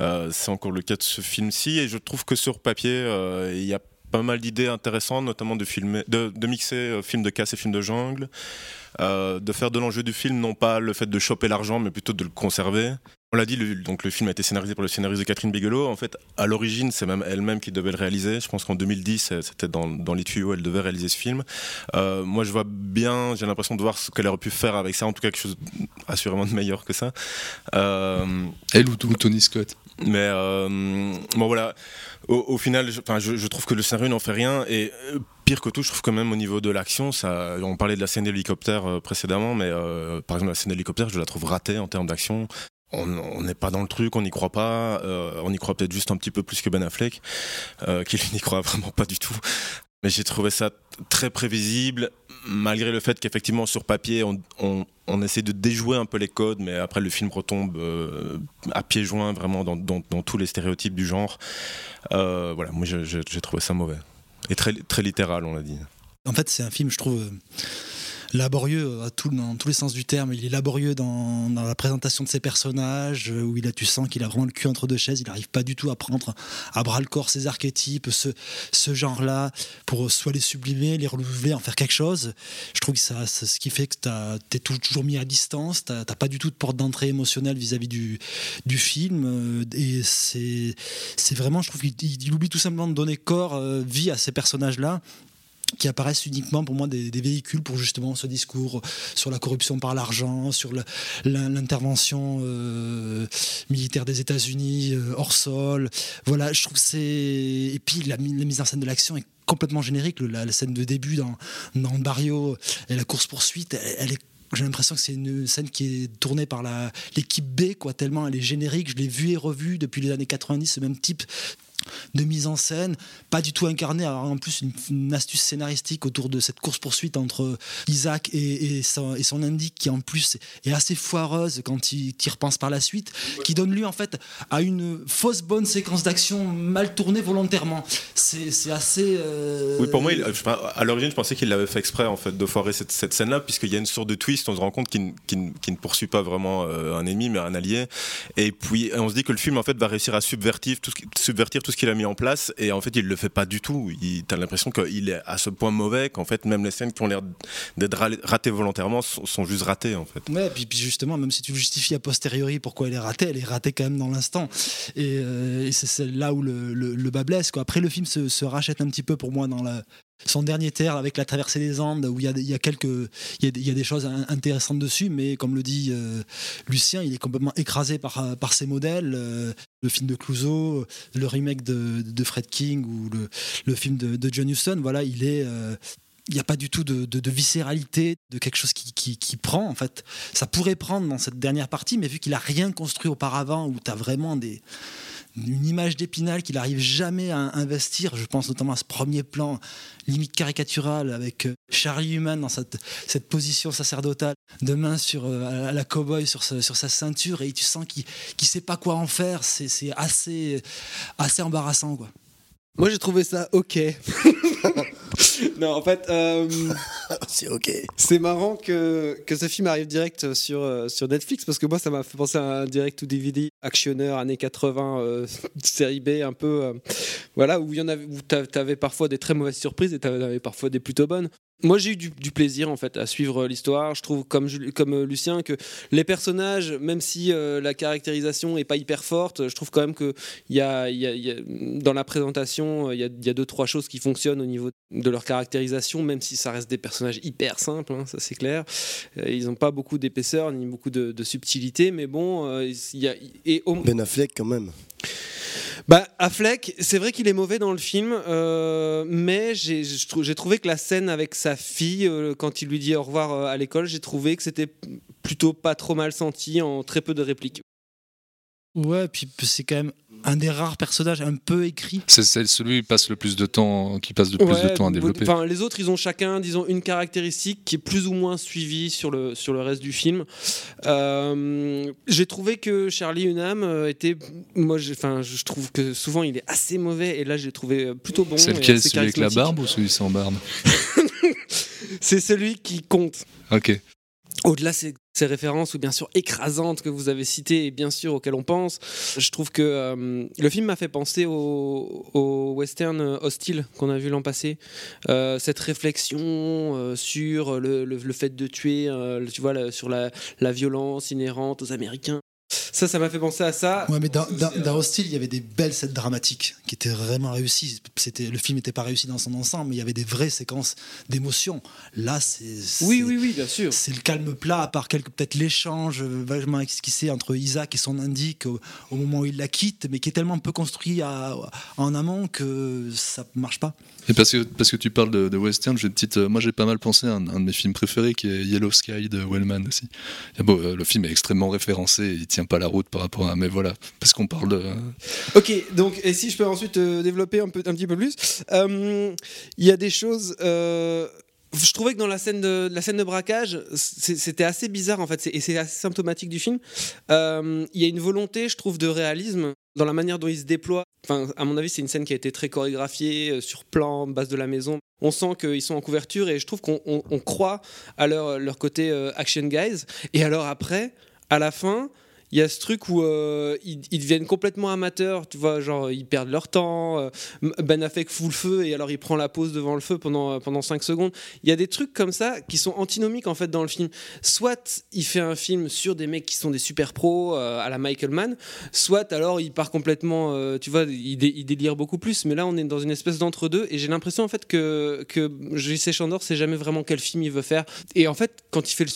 Euh, c'est encore le cas de ce film-ci, et je trouve que sur papier, euh, il y a pas mal d'idées intéressantes, notamment de, filmer, de, mixer euh, film de casse et film de jungle, de faire de l'enjeu du film non pas le fait de choper l'argent, mais plutôt de le conserver. On l'a dit, le, donc le film a été scénarisé par le scénariste de Catherine Bigelow. En fait, à l'origine, c'est même elle-même qui devait le réaliser. Je pense qu'en 2010, euh, c'était dans, dans les tuyaux, elle devait réaliser ce film. Euh, moi, je vois bien, j'ai l'impression de voir ce qu'elle aurait pu faire avec ça, en tout cas quelque chose assurément de meilleur que ça. Euh, elle ou, Tony Scott. mais euh, bon voilà, au, au final, je, je, je trouve que le scénario n'en fait rien et pire que tout, je trouve quand même au niveau de l'action, ça, on parlait de la scène d'hélicoptère euh, précédemment, mais euh, par exemple la scène d'hélicoptère, je la trouve ratée en termes d'action. On n'est pas dans le truc, on n'y croit pas, euh, on y croit peut-être juste un petit peu plus que Ben Affleck, euh, qui (laughs) n'y croit vraiment pas du tout. Mais j'ai trouvé ça très prévisible, malgré le fait qu'effectivement sur papier on, essaie de déjouer un peu les codes, mais après le film retombe euh, à pieds joints vraiment dans, tous les stéréotypes du genre. voilà, moi j'ai trouvé ça mauvais. Et très, très littéral, on l'a dit. En fait, c'est un film, je trouve laborieux tout, dans tous les sens du terme. Il est laborieux dans, la présentation de ses personnages, euh, où il a, tu sens qu'il a vraiment le cul entre deux chaises. Il n'arrive pas du tout à prendre à bras le corps ces archétypes, ce, ce genre-là, pour soit les sublimer, les renouveler, en faire quelque chose. Je trouve que ça, c'est ce qui fait que tu es toujours mis à distance, tu n'as pas du tout de porte d'entrée émotionnelle vis-à-vis du, du film. Euh, et c'est vraiment, je trouve qu'il oublie tout simplement de donner corps, euh, vie à ces personnages-là qui apparaissent uniquement pour moi des, véhicules pour justement ce discours sur la corruption par l'argent, sur l'intervention euh, militaire des États-Unis euh, hors sol. Voilà, je trouve c'est et puis la, mise en scène de l'action est complètement générique. La, scène de début dans, dans Barrio et la course poursuite, j'ai l'impression que c'est une scène qui est tournée par l'équipe B, quoi, tellement elle est générique. Je l'ai vue et revue depuis les années 90, ce même type de mise en scène, pas du tout incarné. Alors en plus une, astuce scénaristique autour de cette course poursuite entre Isaac et, son, et qui en plus est assez foireuse quand il, y repense par la suite, qui donne lieu en fait à une fausse bonne séquence d'action mal tournée volontairement. C'est assez. Euh, oui, pour moi, à l'origine, je pensais qu'il l'avait fait exprès en fait de foirer cette, scène-là, puisqu'il y a une sorte de twist. On se rend compte qu'il ne poursuit pas vraiment euh, un ennemi, mais un allié. Et puis on se dit que le film en fait va réussir à subvertir tout ce, subvertir tout qu'il a mis en place et en fait il le fait pas du tout. Tu as l'impression qu'il est à ce point mauvais qu'en fait même les scènes qui ont l'air d'être ratées volontairement sont, juste ratées en fait. Ouais, puis, justement même si tu justifies a posteriori pourquoi elle est ratée, elle est ratée quand même dans l'instant et, euh, c'est là où le, le, bas blesse quoi. Après le film se, rachète un petit peu pour moi dans la son dernier terre avec la traversée des Andes où il y a, y a quelques il y a, des choses intéressantes dessus mais comme le dit euh, Lucien il est complètement écrasé par, par ses modèles euh, le film de Clouseau le remake de, Fred King ou le, le film de, John Huston voilà il est euh, il n'y a pas du tout de, de, viscéralité, de quelque chose qui, qui, prend en fait. Ça pourrait prendre dans cette dernière partie, mais vu qu'il a rien construit auparavant, où tu as vraiment des, une image d'Épinal qu'il n'arrive jamais à investir. Je pense notamment à ce premier plan limite caricatural avec euh, Charlie Human dans cette, cette position sacerdotale, de main sur, euh, la cowboy sur, sur sa ceinture et tu sens qu'il ne sait pas quoi en faire. C'est assez, assez embarrassant. Quoi. Moi j'ai trouvé ça ok. (laughs) non, en fait, euh, c'est ok. C'est marrant que, que ce film arrive direct sur, euh, sur Netflix parce que moi, ça m'a fait penser à un direct to DVD actionneur années 80, euh, (laughs) série B, un peu. voilà, où où t'avais parfois des très mauvaises surprises et t'avais parfois des plutôt bonnes. Moi, j'ai eu du, plaisir en fait à suivre l'histoire. Je trouve, comme, euh, Lucien, que les personnages, même si euh, la caractérisation est pas hyper forte, je trouve quand même que y a, dans la présentation, il y a, y a, deux trois choses qui fonctionnent au niveau de leur caractérisation, même si ça reste des personnages hyper simples, hein, ça c'est clair. Euh, ils n'ont pas beaucoup d'épaisseur ni beaucoup de, de, subtilité, mais bon, il y a et Ben Affleck quand même. Bah, Affleck, c'est vrai qu'il est mauvais dans le film, euh, mais j'ai trouvé que la scène avec sa fille, euh, quand il lui dit au revoir euh, à l'école, j'ai trouvé que c'était plutôt pas trop mal senti en très peu de répliques. Ouais, puis c'est quand même un des rares personnages un peu écrits. C'est celui qui passe le plus de temps, qui passe le plus de temps à développer. Enfin, les autres, ils ont chacun, disons, une caractéristique qui est plus ou moins suivie sur le sur le reste du film. Euh, j'ai trouvé que Charlie Hunnam euh, était, moi, enfin, je trouve que souvent il est assez mauvais, et là, j'ai trouvé plutôt bon. C'est lequel, celui avec la barbe ou celui sans barbe? (laughs) C'est celui qui compte. Ok. Au-delà de ces références, ou bien sûr écrasantes que vous avez citées et bien sûr auxquelles on pense, je trouve que euh, le film m'a fait penser au, western hostile qu'on a vu l'an passé. Euh, cette réflexion euh, sur le, fait de tuer, tu vois, sur la violence inhérente aux Américains. Ça, ça m'a fait penser à ça. Ouais, mais dans, dans, Hostile, il y avait des belles scènes dramatiques qui étaient vraiment réussies. C'était, le film n'était pas réussi dans son ensemble, mais il y avait des vraies séquences d'émotion. Là, c'est. Oui, oui, oui, bien sûr. C'est le calme plat, à part quelques, peut-être l'échange vachement esquissé entre Isaac et son indique au, moment où il la quitte, mais qui est tellement peu construit en amont que ça marche pas. Et parce que, parce que tu parles de, western, j'ai petite, euh, moi j'ai pas mal pensé à un, de mes films préférés qui est Yellow Sky de Wellman aussi. bon, euh, le film est extrêmement référencé, il tient pas la route par rapport à. Mais voilà, parce qu'on parle de. Ok, donc et si je peux ensuite euh, développer un, peu, un petit peu plus, euh, il y a des choses. euh, je trouvais que dans la scène de, la scène de braquage, c'était assez bizarre en fait, et c'est assez symptomatique du film. Il y a une volonté, je trouve, de réalisme dans la manière dont il se déploie. Enfin, à mon avis, c'est une scène qui a été très chorégraphiée sur plan, base de la maison. On sent qu'ils sont en couverture et je trouve qu'on on- on croit à leur, leur côté action guys. Et alors après, à la fin, il y a ce truc où euh, ils, deviennent complètement amateurs, tu vois, genre ils perdent leur temps. euh, Ben Affleck fout le feu et alors il prend la pause devant le feu pendant, euh, pendant 5 secondes. Il y a des trucs comme ça qui sont antinomiques en fait dans le film. Soit il fait un film sur des mecs qui sont des super pros à la Michael Mann, soit alors il part complètement, tu vois, il, dé- il délire beaucoup plus. Mais là on est dans une espèce d'entre-deux et j'ai l'impression en fait que, que J.C. Chandor sait jamais vraiment quel film il veut faire. Et en fait, quand il fait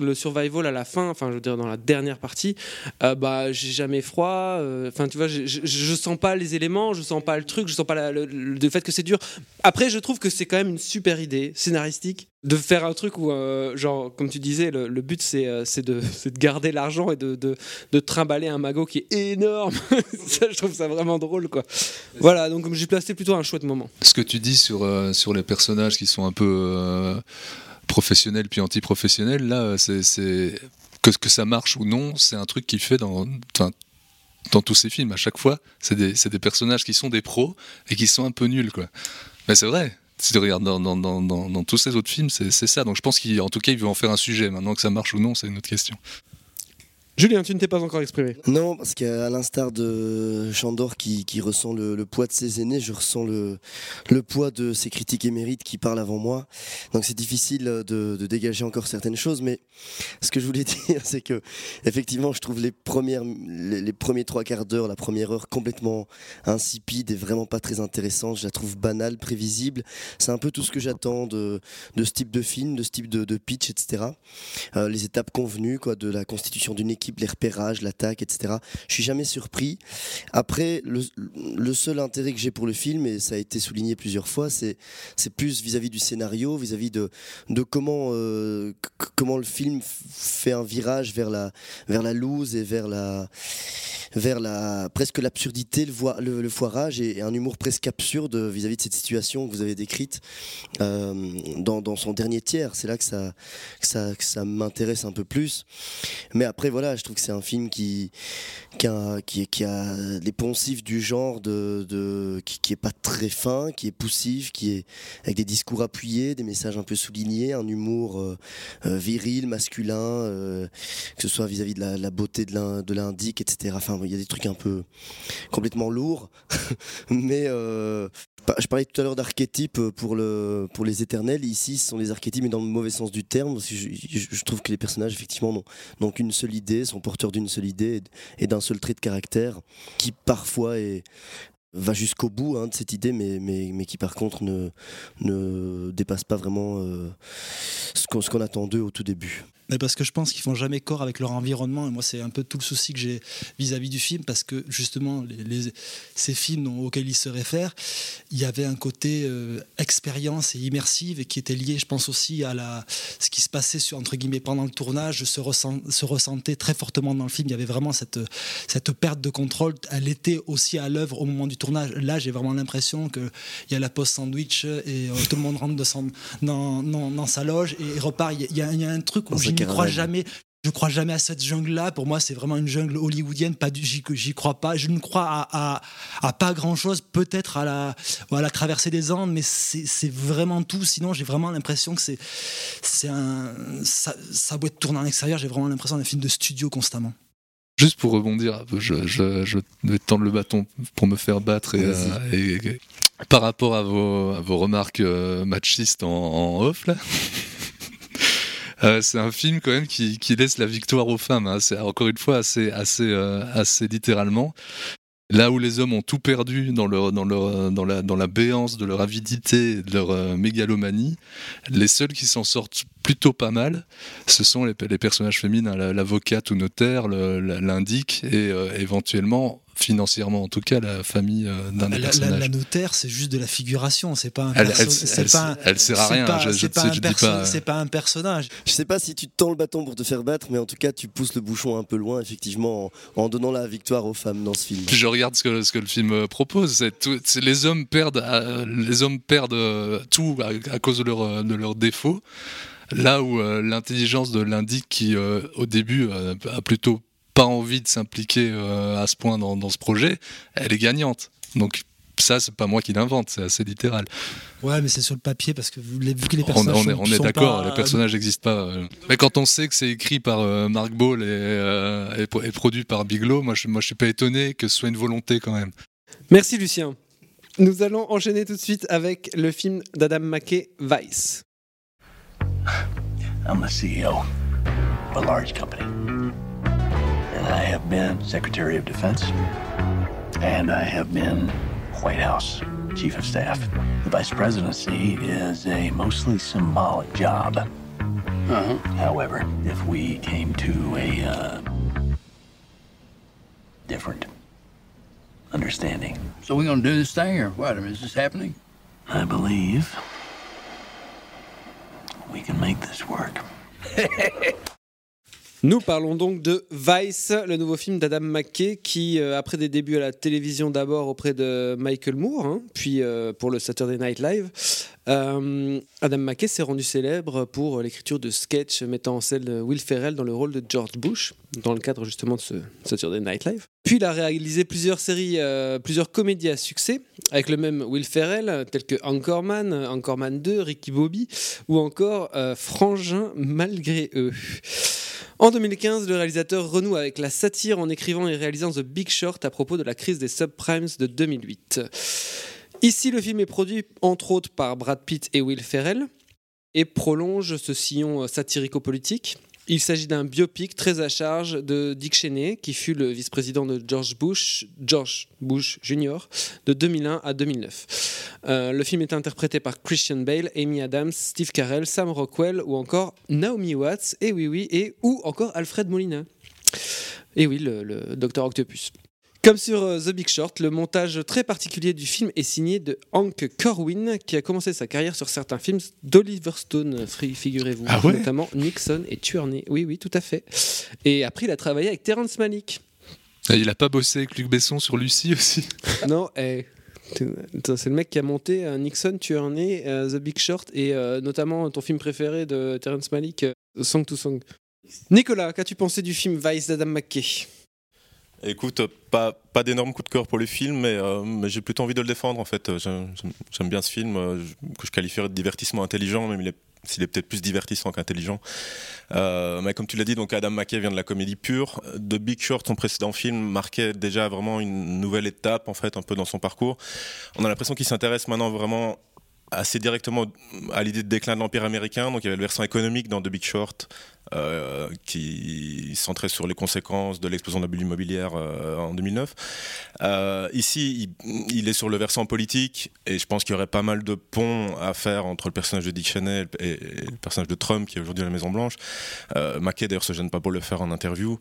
le survival à la fin, enfin je veux dire dans la dernière partie, euh, bah j'ai jamais froid. euh, Enfin tu vois, je, sens pas les éléments, je sens pas le truc, je sens pas le, le- fait que c'est dur. Après, je trouve que c'est quand même une super idée scénaristique de faire un truc où, euh, genre, comme tu disais, le, but (laughs) c'est de, garder l'argent et de, de, trimballer un magot qui est énorme. (laughs) ça, je trouve ça vraiment drôle, quoi. Voilà, donc j'ai placé plutôt un chouette moment. Ce que tu dis sur, sur les personnages qui sont un peu professionnels puis anti-professionnels, là, c'est- que, ça marche ou non, c'est un truc qu'il fait dans, dans tous ses films. À chaque fois, c'est des, des personnages qui sont des pros et qui sont un peu nuls, quoi. Mais c'est vrai. Si tu regardes dans, dans, dans, dans, tous ses autres films, c'est ça. Donc je pense qu'en tout cas, il veut en faire un sujet. Maintenant que ça marche ou non, c'est une autre question. Julien, tu ne t'es pas encore exprimé. Non, parce qu'à l'instar de Chandor qui, ressent le, poids de ses aînés, je ressens le, le poids de ses critiques émérites qui parlent avant moi. Donc c'est difficile de, dégager encore certaines choses, mais ce que je voulais (laughs) dire, c'est que effectivement, je trouve les, premières, les, premiers trois quarts d'heure, la première heure complètement insipide et vraiment pas très intéressante. Je la trouve banale, prévisible. C'est un peu tout ce que j'attends de, de ce type de film, de ce type de, de pitch, etc. Euh, les étapes convenues, quoi, de la constitution d'une équipe, les repérages, l'attaque, etc. Je suis jamais surpris. Après, le, seul intérêt que j'ai pour le film, et ça a été souligné plusieurs fois, c'est plus vis-à-vis du scénario, vis-à-vis de, de comment, euh, comment le film fait un virage vers la, vers la loose et vers la, vers la, presque l'absurdité, le, le, le foirage et, et un humour presque absurde vis-à-vis de cette situation que vous avez décrite euh, dans, dans son dernier tiers. C'est là que ça, que ça, que ça m'intéresse un peu plus. Mais après, voilà, je trouve que c'est un film qui, a, les poncifs du genre de, qui, qui est pas très fin, qui est poussif, qui est avec des discours appuyés, des messages un peu soulignés, un humour euh, euh, viril, masculin, euh, que ce soit vis-à-vis de la, beauté de l'in- de l'indique, etc. Enfin, il y a des trucs un peu complètement lourds. (laughs) Mais je parlais tout à l'heure d'archétypes pour, le, pour les éternels. Ici, ce sont les archétypes, mais dans le mauvais sens du terme. Parce que je, trouve que les personnages, effectivement, n'ont qu'une seule idée, sont porteurs d'une seule idée et d'un seul trait de caractère qui, parfois, va jusqu'au bout hein, de cette idée, mais, qui, par contre, ne, dépasse pas vraiment euh, ce qu'on ce qu'on attend d'eux au tout début. Mais parce que je pense qu'ils font jamais corps avec leur environnement. Et moi, c'est un peu tout le souci que j'ai vis-à-vis du film, parce que justement, les, les- ces films auxquels ils se réfèrent, il y avait un côté euh, expérience et immersive et qui était lié, je pense aussi à la, ce qui se passait sur, entre guillemets pendant le tournage, se, ressent, se ressentait très fortement dans le film. Il y avait vraiment cette, cette perte de contrôle. Elle était aussi à l'œuvre au moment du tournage. Là, j'ai vraiment l'impression qu'il y a la pause sandwich et euh, tout le monde rentre de son- dans, dans- dans sa loge et repart. Il y y, a- il y a un truc où je n'y crois jamais. Je crois jamais à cette jungle-là. Pour moi, c'est vraiment une jungle hollywoodienne. Pas j'y, crois pas. Je ne crois à, à, à pas grand-chose. Peut-être à la, ou à la traversée des Andes, mais c'est, vraiment tout. Sinon, j'ai vraiment l'impression que c'est, c'est un, ça, ça doit être tourné en extérieur. J'ai vraiment l'impression d'un film de studio constamment. Juste pour rebondir, un peu, je, je, je vais tendre le bâton pour me faire battre et, euh, et- et- par rapport à vos, à vos remarques euh, machistes en, en off là. Euh, c'est un film quand même qui, laisse la victoire aux femmes. hein. C'est encore une fois assez, assez, euh, assez littéralement. Là où les hommes ont tout perdu dans, dans, dans, la, dans la béance de leur avidité, de leur euh, mégalomanie, les seuls qui s'en sortent plutôt pas mal, ce sont les, personnages féminins, la- l'avocate ou notaire, l'indique, et éventuellement, financièrement en tout cas, la famille euh, d'un des la- personnages. la notaire, c'est juste de la figuration, c'est pas un Elle- elle- c'est elle- pas un- elle sert à rien, pas- je- je- c'est pas je dis pas- C'est pas un personnage. Je sais pas si tu te tends le bâton pour te faire battre, mais en tout cas, tu pousses le bouchon un peu loin, effectivement, en, en donnant la victoire aux femmes dans ce film. Je regarde ce que, ce que le film euh, propose. C'est tout- c'est les hommes perdent, euh, les hommes perdent euh, tout à, à cause de, leur, euh, de leurs défauts. Là où euh, l'intelligence de l'indique, qui euh, au début euh, a plutôt pas envie de s'impliquer euh, à ce point dans, dans ce projet, elle est gagnante. Donc ça, c'est pas moi qui l'invente, c'est assez littéral. Ouais, mais c'est sur le papier parce que vu que les On, personnages on est, sont- on est d'accord, pas- les personnages n'existent pas. euh. Mais quand on sait que c'est écrit par euh, Mark Ball et, euh, et produit par Bigelow, moi je, moi je suis pas étonné que ce soit une volonté quand même. Merci Lucien. Nous allons enchaîner tout de suite avec le film d'Adam McKay, Vice. I'm the CEO of a large company. I have been Secretary of Defense. And I have been White House Chief of Staff. The Vice Presidency is a mostly symbolic job. Uh-huh. However, if we came to a uh, different understanding, So we're gonna do this thing, or what? I mean, is this happening? I believe we can make this work. (laughs) Nous parlons donc de Vice, le nouveau film d'Adam McKay qui, euh, après des débuts à la télévision d'abord auprès de Michael Moore, hein, puis euh, pour le Saturday Night Live, euh, Adam McKay s'est rendu célèbre pour l'écriture de sketchs mettant en scène Will Ferrell dans le rôle de George Bush, dans le cadre justement de ce Saturday Night Live. Puis il a réalisé plusieurs séries, euh, plusieurs comédies à succès avec le même Will Ferrell, tels que Anchorman, Anchorman 2, Ricky Bobby ou encore euh, Frangin malgré eux. En 2015, le réalisateur renoue avec la satire en écrivant et réalisant The Big Short à propos de la crise des subprimes de 2008. Ici, le film est produit entre autres par Brad Pitt et Will Ferrell et prolonge ce sillon euh, satirico-politique. Il s'agit d'un biopic très à charge de Dick Cheney, qui fut le vice-président de George Bush, George Bush Jr., de 2001 à 2009. Euh, le film est interprété par Christian Bale, Amy Adams, Steve Carell, Sam Rockwell ou encore Naomi Watts, et oui, oui, et ou encore Alfred Molina. Et oui, le, le Dr Octopus. Comme sur euh, The Big Short, le montage très particulier du film est signé de Hank Corwin, qui a commencé sa carrière sur certains films d'Oliver Stone, fri- figurez-vous, Ah ouais notamment Nixon et Tuerney. Oui, oui, tout à fait. Et après, il a travaillé avec Terrence Malick. Et il a pas bossé avec Luc Besson sur Lucie aussi (laughs) non, eh, c'est le mec qui a monté euh, Nixon, Tuerney, euh, The Big Short et euh, notamment ton film préféré de Terrence Malick, euh, Song to Song. Nicolas, qu'as-tu pensé du film Vice d'Adam McKay? Écoute, pas, pas d'énorme coup de cœur pour le film, mais, euh, mais j'ai plutôt envie de le défendre en fait. J'aime j'aime bien ce film, euh, que je qualifierais de divertissement intelligent, même s'il est peut-être plus divertissant qu'intelligent. Euh, mais comme tu l'as dit, donc Adam McKay vient de la comédie pure. The Big Short, son précédent film, marquait déjà vraiment une nouvelle étape en fait, un peu dans son parcours. On a l'impression qu'il s'intéresse maintenant vraiment assez directement à l'idée de déclin de l'Empire américain. Donc il y avait le versant économique dans The Big Short, euh, qui centrait sur les conséquences de l'explosion de la bulle immobilière euh, en 2009. Euh, ici, il, est sur le versant politique, et je pense qu'il y aurait pas mal de ponts à faire entre le personnage de Dick Cheney et, le personnage de Trump, qui est aujourd'hui à la Maison Blanche. Euh, McKay, d'ailleurs, se gêne pas pour le faire en interview.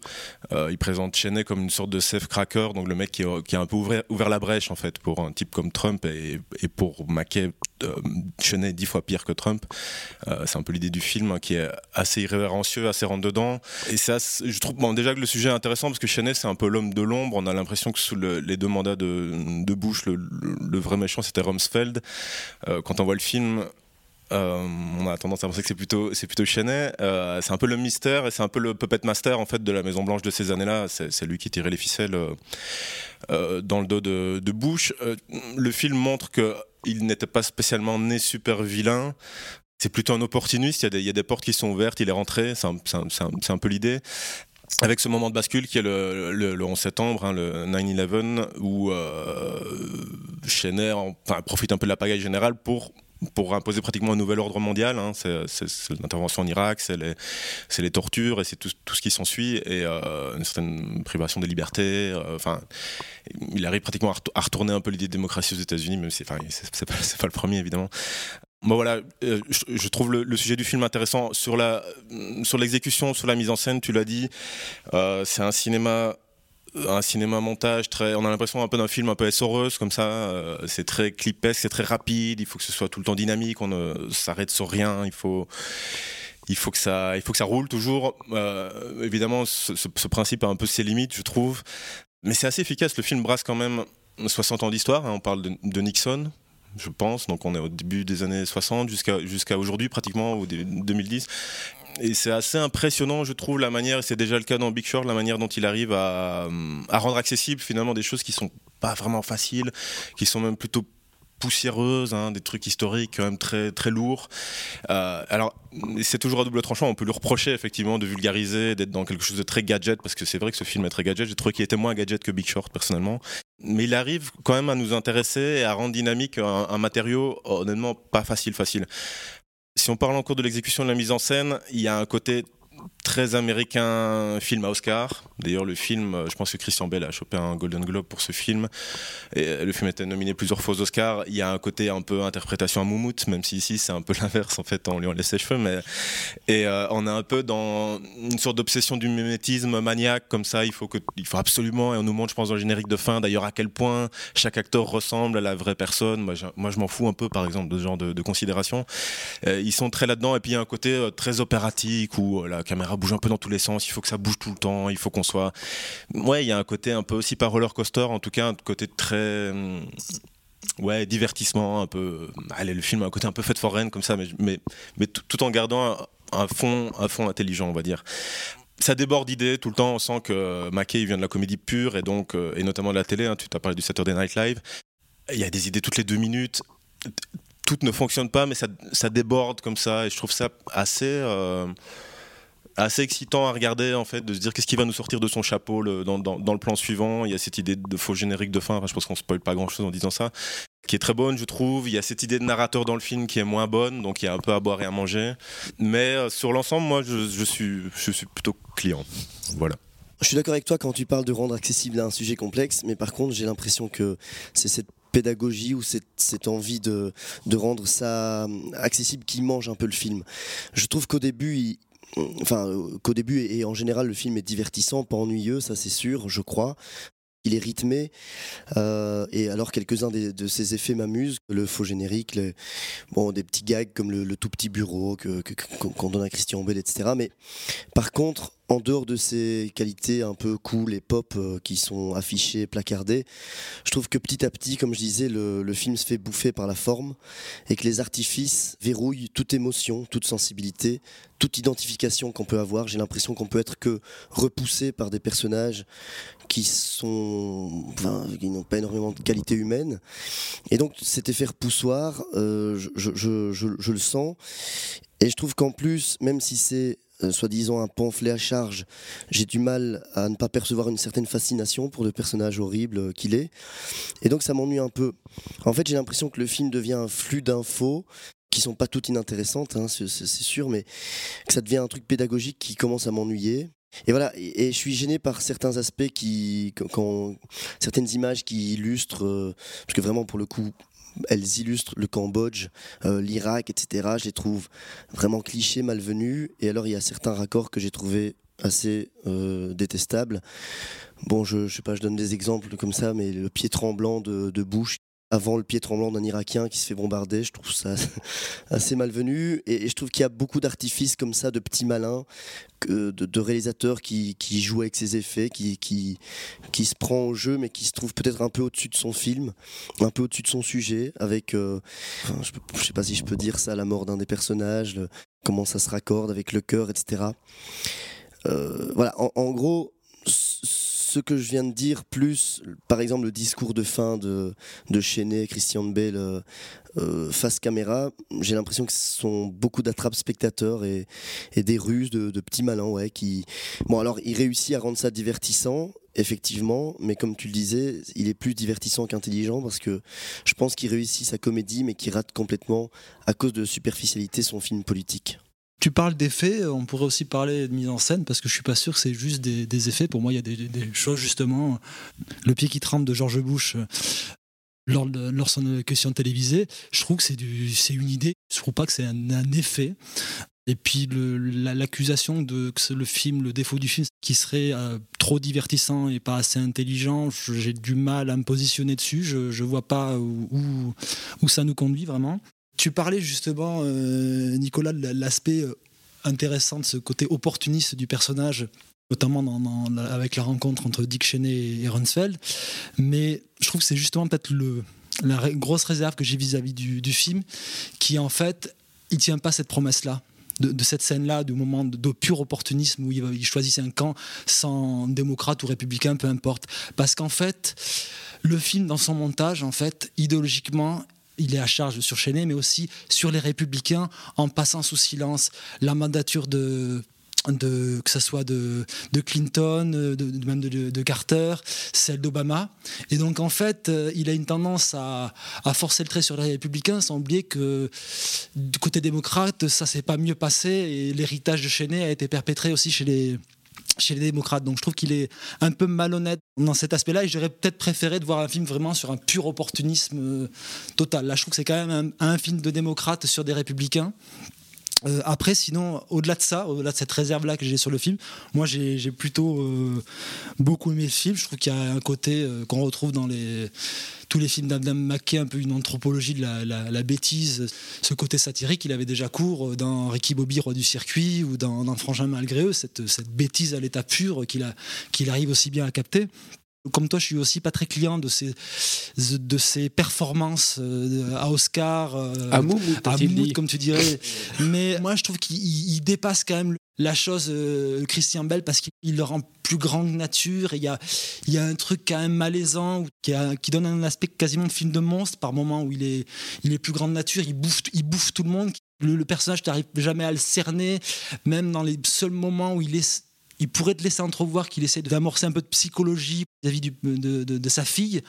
Il présente Cheney comme une sorte de safe cracker, donc le mec qui, a- un peu ouvert, la brèche, en fait, pour un type comme Trump, et, pour euh, Cheney dix fois pire que Trump. C'est un peu l'idée du film hein, qui est assez irrévérencieux, assez rentre dedans. Et ça, je trouve bon, déjà que le sujet est intéressant parce que Cheney c'est un peu l'homme de l'ombre. On a l'impression que sous le- les deux mandats de, de Bush, le, vrai méchant c'était Rumsfeld. Euh, quand on voit le film. euh, on a tendance à penser que c'est plutôt c'est plutôt Cheney. Euh, c'est un peu le mystère et c'est un peu le puppet master en fait de la Maison Blanche de ces années-là. C'est lui qui tirait les ficelles dans le dos de, de Bush. Le film montre que il n'était pas spécialement né super vilain. C'est plutôt un opportuniste. Il y, a des, il y a des portes qui sont ouvertes. Il est rentré. C'est un, un- un- un peu l'idée. Avec ce moment de bascule qui est le, le- le 11 septembre, hein, le 9-11, où euh, Cheney en- enfin, profite un peu de la pagaille générale pour pour imposer pratiquement un nouvel ordre mondial. hein. C'est l'intervention en Irak, c'est les, les tortures et c'est tout, tout ce qui s'ensuit et euh, une certaine privation des libertés. euh, Enfin, il arrive pratiquement à, retou- à retourner un peu l'idée de démocratie aux États-Unis, même si enfin, c'est pas, pas le premier évidemment. Bon voilà, euh, je, trouve le, sujet du film intéressant sur sur l'exécution, sur la mise en scène. Tu l'as dit, euh, c'est un cinéma un cinéma montage très on a l'impression un peu d'un film un peu essoreuse comme ça euh, c'est très clipesque c'est très rapide il faut que ce soit tout le temps dynamique on ne s'arrête sur rien il faut il faut que ça il faut que ça roule toujours. Euh, évidemment ce, principe a un peu ses limites je trouve. Mais c'est assez efficace le film brasse quand même 60 ans d'histoire hein, on parle de Nixon je pense. Donc on est au début des années 60 jusqu'à aujourd'hui pratiquement, au 2010. Et c'est assez impressionnant, je trouve, la manière, et c'est déjà le cas dans Big Short, la manière dont il arrive à, à rendre accessible finalement des choses qui sont pas vraiment faciles, qui sont même plutôt poussiéreuses, hein, des trucs historiques quand même très très lourds. Euh, alors c'est toujours à double tranchant. On peut lui reprocher effectivement de vulgariser, d'être dans quelque chose de très gadget, parce que c'est vrai que ce film est très gadget. J'ai trouvé qu'il était moins gadget que Big Short personnellement, mais il arrive quand même à nous intéresser et à rendre dynamique un, un matériau honnêtement pas facile facile. Si on parle encore de l'exécution de la mise en scène, il y a un côté très américain film à Oscar. D'ailleurs, le film, je pense que Christian Bell a chopé un Golden Globe pour ce film. Le film a été nominé plusieurs fois aux Oscars. Il y a un côté un peu interprétation à moumoute, même si ici c'est un peu (laughs) l'inverse en fait, on lui enlève ses cheveux. Mais... Et euh, on est un peu dans une sorte d'obsession du mimétisme maniaque, comme ça. Il faut, que... il faut absolument, et on nous montre, je pense, dans le générique de fin, d'ailleurs, à quel point chaque acteur ressemble à la vraie personne. Moi, je, moi, je m'en fous un peu, par exemple, de ce genre de, de considération. Euh, ils sont très là-dedans. Et puis, il y a un côté euh, très opératique où la caméra bouge un peu dans tous les sens, il faut que ça bouge tout le temps, il faut qu'on soit. Ouais, il y a un côté un peu aussi par roller coaster, en tout cas, un côté très. Ouais, divertissement, un peu. Allez, le film a un côté un peu fête foraine comme ça, mais, mais, tout en gardant un, fond, un fond intelligent, on va dire. Ça déborde d'idées tout le temps. On sent que Mackay vient de la comédie pure et donc et notamment de la télé. Hein, tu t'as parlé du Saturday Night Live. Il y a des idées toutes les deux minutes toutes ne fonctionnent pas, mais ça, ça, déborde comme ça, et je trouve ça assez, euh, assez excitant à regarder, en fait, de se dire qu'est-ce qui va nous sortir de son chapeau dans, le plan suivant. Il y a cette idée de faux générique de fin, je pense qu'on spoil pas grand-chose en disant ça, qui est très bonne, je trouve. Il y a cette idée de narrateur dans le film qui est moins bonne, donc il y a un peu à boire et à manger. Mais euh, sur l'ensemble, moi, je, suis, je suis plutôt client. Voilà. Je suis d'accord avec toi quand tu parles de rendre accessible un sujet complexe, mais par contre, j'ai l'impression que c'est cette pédagogie ou cette, cette envie de, de, rendre ça accessible qui mange un peu le film. Je trouve qu'au début, il, enfin qu'au début et en général le film est divertissant, pas ennuyeux, ça c'est sûr, je crois. Il est rythmé euh, et alors quelques-uns de, ces effets m'amusent. Le faux générique, bon, des petits gags comme le, tout petit bureau que, que, qu'on donne à Christian Bell, etc. Mais par contre, en dehors de ces qualités un peu cool et pop euh, qui sont affichées, placardées, je trouve que petit à petit, comme je disais, le, film se fait bouffer par la forme et que les artifices verrouillent toute émotion, toute sensibilité, toute identification qu'on peut avoir. J'ai l'impression qu'on peut être que repoussé par des personnages qui sont, qui n'ont pas énormément de qualité humaine. Et donc cet effet repoussoir, euh, je le sens. Et je trouve qu'en plus, même si c'est euh, soi-disant un pamphlet à charge, j'ai du mal à ne pas percevoir une certaine fascination pour le personnage horrible qu'il est. Et donc ça m'ennuie un peu. En fait, j'ai l'impression que le film devient un flux d'infos qui sont pas toutes inintéressantes, hein, c'est sûr, mais que ça devient un truc pédagogique qui commence à m'ennuyer. Et voilà, et, et, je suis gêné par certains aspects qui, quand, certaines images qui illustrent, euh, parce que vraiment pour le coup, elles illustrent le Cambodge, euh, l'Irak, etc. Je les trouve vraiment clichés, malvenus. Et alors, il y a certains raccords que j'ai trouvé assez euh, détestables. Bon, je, je sais pas, je donne des exemples comme ça, mais le pied tremblant de, de Bush avant le pied tremblant d'un Irakien qui se fait bombarder. Je trouve ça (laughs) assez malvenu. Et, je trouve qu'il y a beaucoup d'artifices comme ça, de petits malins, de, réalisateurs qui, jouent avec ses effets, qui, se prend au jeu, mais qui se trouve peut-être un peu au-dessus de son film, un peu au-dessus de son sujet, avec, euh, je ne sais pas si je peux dire ça, la mort d'un des personnages, comment ça se raccorde avec le cœur, etc. Euh, voilà, en, en gros, ce que je viens de dire, plus par exemple le discours de fin de, de Chenet, Christian Bale euh, euh, face caméra, j'ai l'impression que ce sont beaucoup d'attrapes spectateurs et, des ruses de, petits malins, ouais. Bon, alors il réussit à rendre ça divertissant, effectivement, mais comme tu le disais, il est plus divertissant qu'intelligent parce que je pense qu'il réussit sa comédie, mais qu'il rate complètement à cause de superficialité son film politique. Tu parles d'effets, on pourrait aussi parler de mise en scène parce que je suis pas sûr que c'est juste des, effets. Pour moi, il y a des, choses justement. Le pied qui tremble de George Bush, lors de, lors son question télévisée. Je trouve que c'est une idée. Je trouve pas que c'est un, effet. Et puis l'accusation de que le film, le défaut du film, qui serait euh, trop divertissant et pas assez intelligent, j'ai du mal à me positionner dessus. Je, je vois pas où ça nous conduit vraiment. Tu parlais justement, euh, Nicolas, de l'aspect euh, intéressant de ce côté opportuniste du personnage, notamment avec la rencontre entre Dick Cheney et Runsfeld. Mais je trouve que c'est justement peut-être la grosse réserve que j'ai vis-à-vis du, film, qui en fait, il tient pas cette promesse-là. De, cette scène-là, du moment de, pur opportunisme où il, il choisit un camp sans démocrate ou républicain, peu importe. Parce qu'en fait, le film, dans son montage, en fait, idéologiquement, il est à charge sur Cheney, mais aussi sur les républicains, en passant sous silence la mandature de que ce soit de, Clinton, de, même de, Carter, celle d'Obama. Et donc, en fait, euh, il a une tendance à, à forcer le trait sur les républicains, sans oublier que du côté démocrate, ça s'est pas mieux passé et l'héritage de Cheney a été perpétré aussi chez les chez les démocrates. Donc je trouve qu'il est un peu malhonnête dans cet aspect-là et j'aurais peut-être préféré de voir un film vraiment sur un pur opportunisme euh, total. Là, je trouve que c'est quand même un, un film de démocrates sur des républicains. Euh, après, sinon, au-delà de ça, au-delà de cette réserve-là que j'ai sur le film, moi j'ai plutôt euh, beaucoup aimé le film. Je trouve qu'il y a un côté euh, qu'on retrouve dans tous les films d'Adam McKay, un peu une anthropologie de la, bêtise, ce côté satirique, il avait déjà cours dans Ricky Bobby, Roi du circuit, ou dans, dans Frangin malgré eux, cette, bêtise à l'état pur qu'il arrive aussi bien à capter. Comme toi, je suis aussi pas très client de ces, de ces performances euh, à Oscar, euh, À Moumout, à comme tu dirais. Mais (laughs) moi, je trouve qu'il il- il dépasse quand même la chose, euh, Christian Bell, parce qu'il le rend plus grand que nature. Il y a, il y a un truc quand même malaisant qui, a- qui donne un aspect quasiment de film de monstre par moment où il est, il est plus grand de nature, il bouffe, il bouffe tout le monde. Le, le personnage, tu n'arrives jamais à le cerner, même dans les seuls moments où il est. Il pourrait te laisser entrevoir qu'il essaie d'amorcer un peu de psychologie vis-à-vis de, sa fille.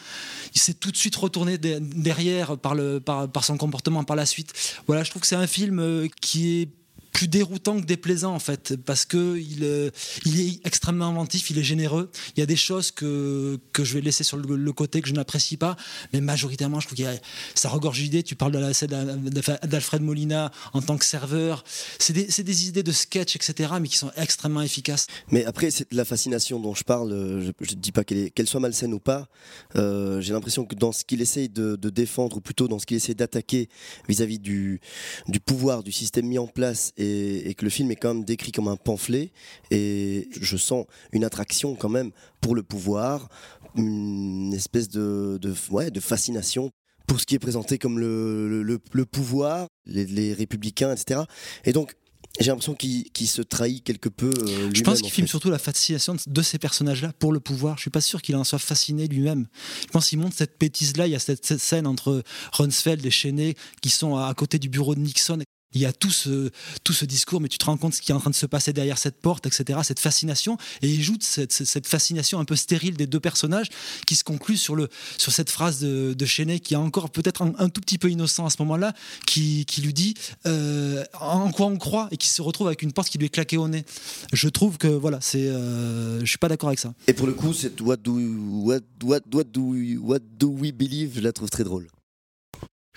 Il s'est tout de suite retourné de- derrière par son comportement par la suite. Voilà, je trouve que c'est un film euh, qui est plus déroutant que déplaisant en fait parce que euh, il est extrêmement inventif il est généreux. Il y a des choses que, que je vais laisser sur le, côté que je n'apprécie pas mais majoritairement je trouve qu'il ça regorge d'idées. Tu parles d'Alfred Molina en tant que serveur. C'est des, des idées de sketch etc mais qui sont extrêmement efficaces. Mais après, c'est la fascination dont je parle, euh, je ne dis pas qu'elle qu'elle soit malsaine ou pas, euh, j'ai l'impression que dans ce qu'il essaye de, de défendre, ou plutôt dans ce qu'il essaie d'attaquer vis-à-vis du, du pouvoir, du système mis en place, et, et que le film est quand même décrit comme un pamphlet, et je sens une attraction quand même pour le pouvoir, une espèce de, de, ouais, de fascination pour ce qui est présenté comme le, le- le- le pouvoir, les, les républicains, etc. Et donc, j'ai l'impression qu'il se trahit quelque peu. euh, Je pense en qu'il filme surtout la fascination de- de ces personnages-là pour le pouvoir. Je suis pas sûr qu'il en soit fasciné lui-même. Je pense qu'il montre cette bêtise-là. Il y a cette, cette scène entre Rumsfeld et Cheney qui sont à, à côté du bureau de Nixon. Il y a tout ce, tout ce discours, mais tu te rends compte ce qui est en train de se passer derrière cette porte, etc. Cette fascination. Et il joue cette, fascination un peu stérile des deux personnages qui se conclut sur, le, sur cette phrase de, Cheney qui est encore peut-être un, tout petit peu innocent à ce moment-là, qui, qui lui dit euh, en quoi on croit et qui se retrouve avec une porte qui lui est claquée au nez. Je trouve que voilà, c'est, euh, je suis pas d'accord avec ça. Et pour le coup, cette what do, what, what, what do, what do we believe, je la trouve très drôle.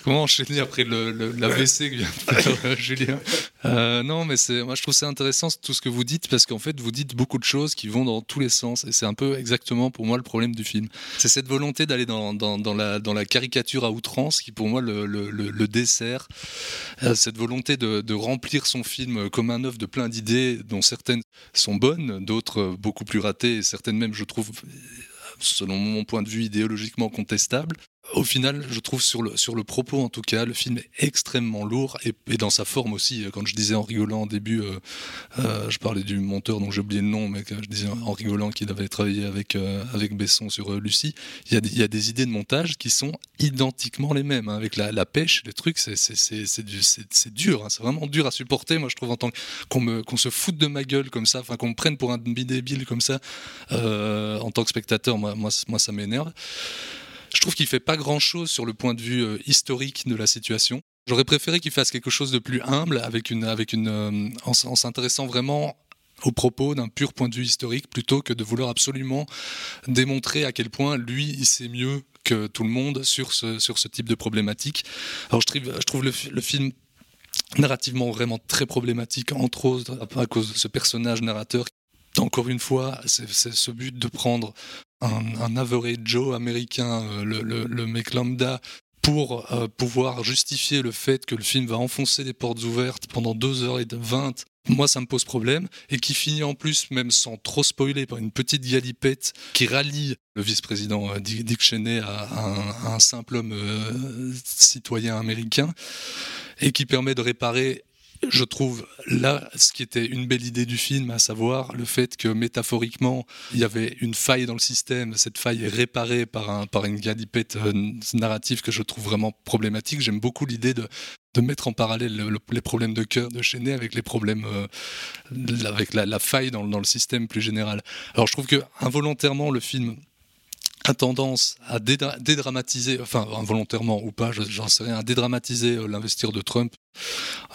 Comment enchaîner après le, le- l'AVC que vient de faire euh, Julien (laughs) Euh, Non, mais c'est, moi je trouve c'est intéressant tout ce que vous dites parce qu'en fait vous dites beaucoup de choses qui vont dans tous les sens et c'est un peu exactement pour moi le problème du film. C'est cette volonté d'aller dans, dans, dans la, dans la caricature à outrance qui pour moi le, dessert. Euh, cette volonté de, de remplir son film comme un œuvre de plein d'idées dont certaines sont bonnes, d'autres beaucoup plus ratées et certaines même je trouve selon mon point de vue idéologiquement contestable. Au final, je trouve sur le, sur le propos, en tout cas, le film est extrêmement lourd et, et dans sa forme aussi. Quand je disais en rigolant au début, euh, euh, je parlais du monteur dont j'ai oublié le nom, mais je disais en rigolant qu'il avait travaillé avec, euh, avec Besson sur euh, Lucie. Il y, a il y a des idées de montage qui sont identiquement les mêmes. hein, avec la, la pêche, les trucs, c'est, c'est, c'est, c'est, du- c'est- c'est dur. hein, c'est vraiment dur à supporter, moi, je trouve, en tant qu'on, qu'on se foute de ma gueule comme ça, enfin, qu'on me prenne pour un débile comme ça, euh, en tant que spectateur, moi, moi, moi ça m'énerve. Je trouve qu'il fait pas grand chose sur le point de vue euh, historique de la situation. J'aurais préféré qu'il fasse quelque chose de plus humble, avec une, avec une, euh, en s'intéressant vraiment au propos d'un pur point de vue historique plutôt que de vouloir absolument démontrer à quel point lui il sait mieux que tout le monde sur ce, sur ce type de problématique. Alors je trouve, je trouve le, le film narrativement vraiment très problématique, entre autres à cause de ce personnage narrateur. Encore une fois, c'est ce but de prendre un, un average Joe américain, euh, le, le, mec lambda, pour euh, pouvoir justifier le fait que le film va enfoncer les portes ouvertes pendant 2h20 moi ça me pose problème, et qui finit en plus, même sans trop spoiler, par une petite galipette qui rallie le vice-président euh, Dick Cheney à un, simple homme citoyen américain, et qui permet de réparer je trouve là ce qui était une belle idée du film, à savoir le fait que métaphoriquement il y avait une faille dans le système. Cette faille est réparée par, un, par une galipette euh, narrative que je trouve vraiment problématique. J'aime beaucoup l'idée de, de mettre en parallèle le, le, les problèmes de cœur de Chenet avec les problèmes, euh, avec la, la faille dans, dans, le système plus général. Alors je trouve que involontairement le film a tendance à dédramatiser, enfin involontairement ou pas, j'en sais rien, à dédramatiser euh, l'investir de Trump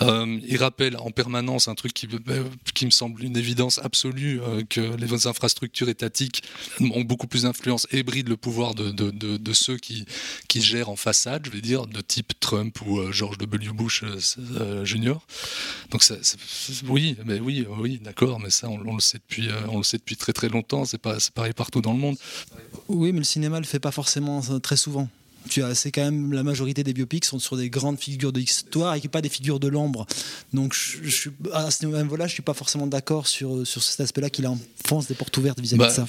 euh, il rappelle en permanence un truc qui, euh, me semble une évidence absolue, euh, que les infrastructures étatiques ont beaucoup plus d'influence et brident le pouvoir de, ceux qui, gèrent en façade, je vais dire, de type Trump ou euh, George W. Bush Jr. Donc oui, mais oui, oui, d'accord, mais ça on, le sait depuis, on le sait depuis très très longtemps. C'est pareil partout dans le monde. Oui, mais le cinéma le fait pas forcément très souvent tu as, c'est quand même la majorité des biopics sont sur des grandes figures de l'histoire et pas des figures de l'ombre. Donc, je, je, à ce niveau-là, je suis pas forcément d'accord sur, sur cet aspect-là qu'il enfonce des portes ouvertes vis-à-vis bah, de ça.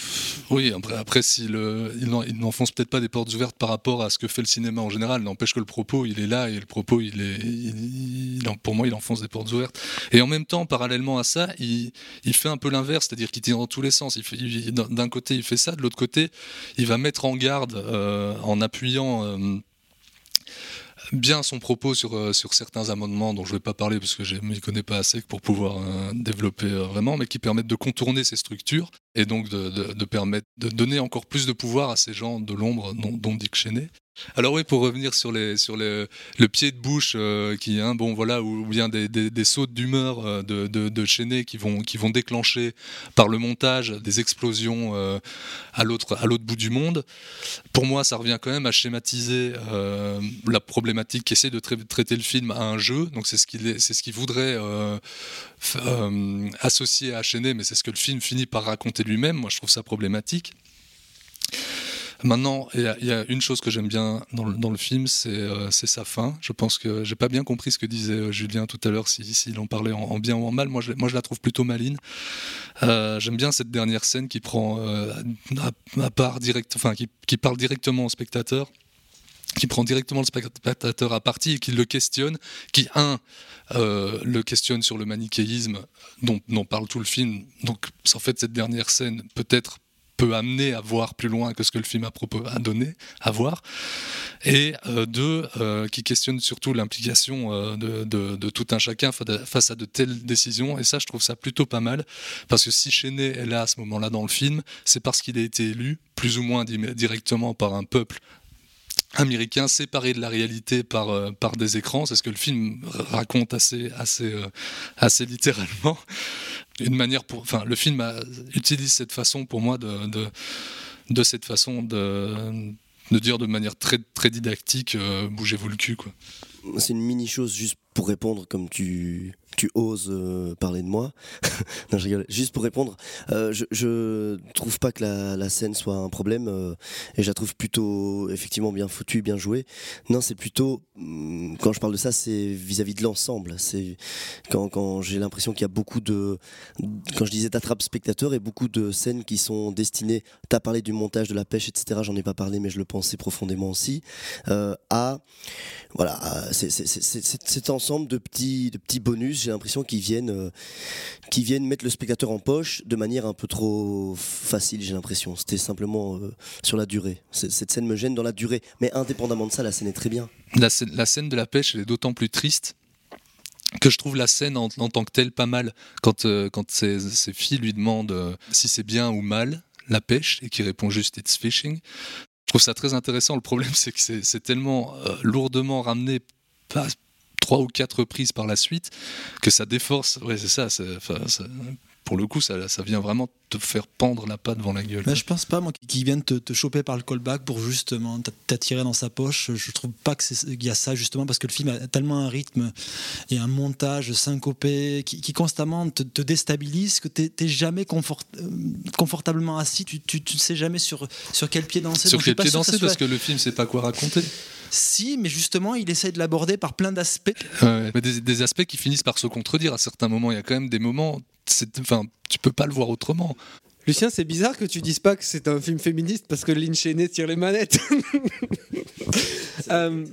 Oui, après, après si le, il n'enfonce peut-être pas des portes ouvertes par rapport à ce que fait le cinéma en général, n'empêche que le propos, il est là et le propos, il est, il, il, pour moi, il enfonce des portes ouvertes. Et en même temps, parallèlement à ça, il, fait un peu l'inverse, c'est-à-dire qu'il tire dans tous les sens. Il d'un côté, il fait ça, de l'autre côté, il va mettre en garde euh, en appuyant bien son propos sur, euh, sur certains amendements dont je ne vais pas parler parce que je ne m'y connais pas assez pour pouvoir euh, développer euh, vraiment, mais qui permettent de contourner ces structures et donc de donner encore plus de pouvoir à ces gens de l'ombre dont, dont Dick Cheney. Alors oui, pour revenir sur, les, sur les, le pied de bouche, euh, qui, hein, bon voilà, ou, bien des, des, des sautes d'humeur euh, de, de, de Chenet qui vont, qui vont déclencher par le montage des explosions euh, à l'autre à l'autre bout du monde. Pour moi, ça revient quand même à schématiser la problématique qui essaie de tra traiter le film à un jeu. Donc c'est ce qu'il c'est ce qu'il voudrait associer à Chenet, mais c'est ce que le film finit par raconter lui-même. Moi, je trouve ça problématique. Maintenant, il y, a une chose que j'aime bien dans le, film, c'est euh, sa fin. Je pense que j'ai pas bien compris ce que disait euh, Julien tout à l'heure, s'il si, si en parlait en, en, bien ou en mal. Moi, je, moi, je la trouve plutôt maline. Euh, j'aime bien cette dernière scène qui prend à, part direct, enfin, qui, qui parle directement au spectateur qui prend directement le spectateur à partie et qui le questionne, qui, un, le questionne sur le manichéisme dont, dont parle tout le film. Donc, en fait, cette dernière scène, peut-être peut amener à voir plus loin que ce que le film a, donné à voir. Et euh, deux, euh, qui questionne surtout l'implication euh, de, tout un chacun face à de telles décisions. Et ça, je trouve ça plutôt pas mal. Parce que si Chenet est là à ce moment-là dans le film, c'est parce qu'il a été élu, plus ou moins directement par un peuple américain séparé de la réalité par, des écrans, c'est ce que le film raconte assez, assez, assez littéralement. Une manière pour, enfin, le film utilise cette façon pour moi de, de, de cette façon de, de dire de manière très, très didactique, euh, bougez-vous le cul, quoi. C'est une mini chose juste pour répondre comme tu tu oses euh, parler de moi. (laughs) Juste pour répondre, euh, je, je trouve pas que la, scène soit un problème euh, et je la trouve plutôt effectivement bien foutue, bien jouée. Non, c'est plutôt mm, quand je parle de ça, c'est vis-à-vis de l'ensemble. C'est quand, quand j'ai l'impression qu'il y a beaucoup de quand je disais t'attrapes spectateur et beaucoup de scènes qui sont destinées. T'as parlé du montage de la pêche, etc. J'en ai pas parlé, mais je le pensais profondément aussi. À voilà, c'est cet ensemble de petits de petits bonus j'ai l'impression qu'ils viennent, euh, viennent mettre le spectateur en poche de manière un peu trop facile, j'ai l'impression. C'était simplement euh, sur la durée. Cette scène me gêne dans la durée. Mais indépendamment de ça, la scène est très bien. La scène, la scène de la pêche, elle est d'autant plus triste que je trouve la scène en, tant que telle pas mal quand, euh, quand ses, ses, filles lui demandent euh, si c'est bien ou mal la pêche et qui répond juste it's fishing. Je trouve ça très intéressant. Le problème, (laughs) c'est que c'est tellement lourdement ramené pas, trois ou quatre reprises par la suite que ça déforce. Ouais, c'est ça. Enfin, pour le coup, ça, ça vient vraiment te faire pendre la patte devant la gueule. Mais je pense pas, moi, qu'il vienne te, te choper par le callback pour justement t'attirer dans sa poche. Je trouve pas qu'il y a ça, justement, parce que le film a tellement un rythme et un montage syncopé qui, qui constamment te, te, déstabilise, que t'es jamais confort, euh, confortablement assis. Tu, tu, tu, ne sais jamais sur, sur quel pied danser. Sur quel pied danser, parce que le film sait pas quoi raconter. Si, mais justement, il essaye de l'aborder par plein d'aspects. Ouais, des, des, aspects qui finissent par se contredire à certains moments. Il y a quand même des moments, enfin, tu peux pas le voir autrement. Lucien, c'est bizarre que tu dises pas que c'est un film féministe parce que Lynn Cheney tire les manettes. (laughs) euh,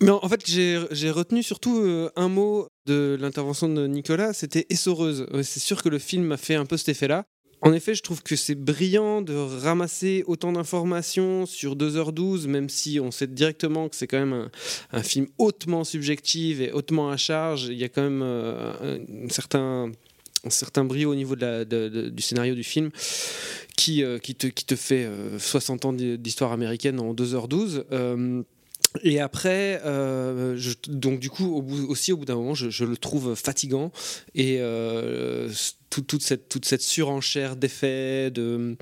mais en fait, j'ai retenu surtout euh, un mot de l'intervention de Nicolas, c'était essoreuse. C'est sûr que le film a fait un peu cet effet-là. En effet, je trouve que c'est brillant de ramasser autant d'informations sur 2h12, même si on sait directement que c'est quand même un, un, film hautement subjectif et hautement à charge. Il y a quand même euh, un certain un certain brio au niveau de du scénario du film qui, euh, qui, te, qui te fait euh, 60 ans d'histoire américaine en 2h12. Euh, et après, euh, donc du coup, aussi au bout d'un moment, je, le trouve fatigant et tout, toute, cette, surenchère d'effets, de,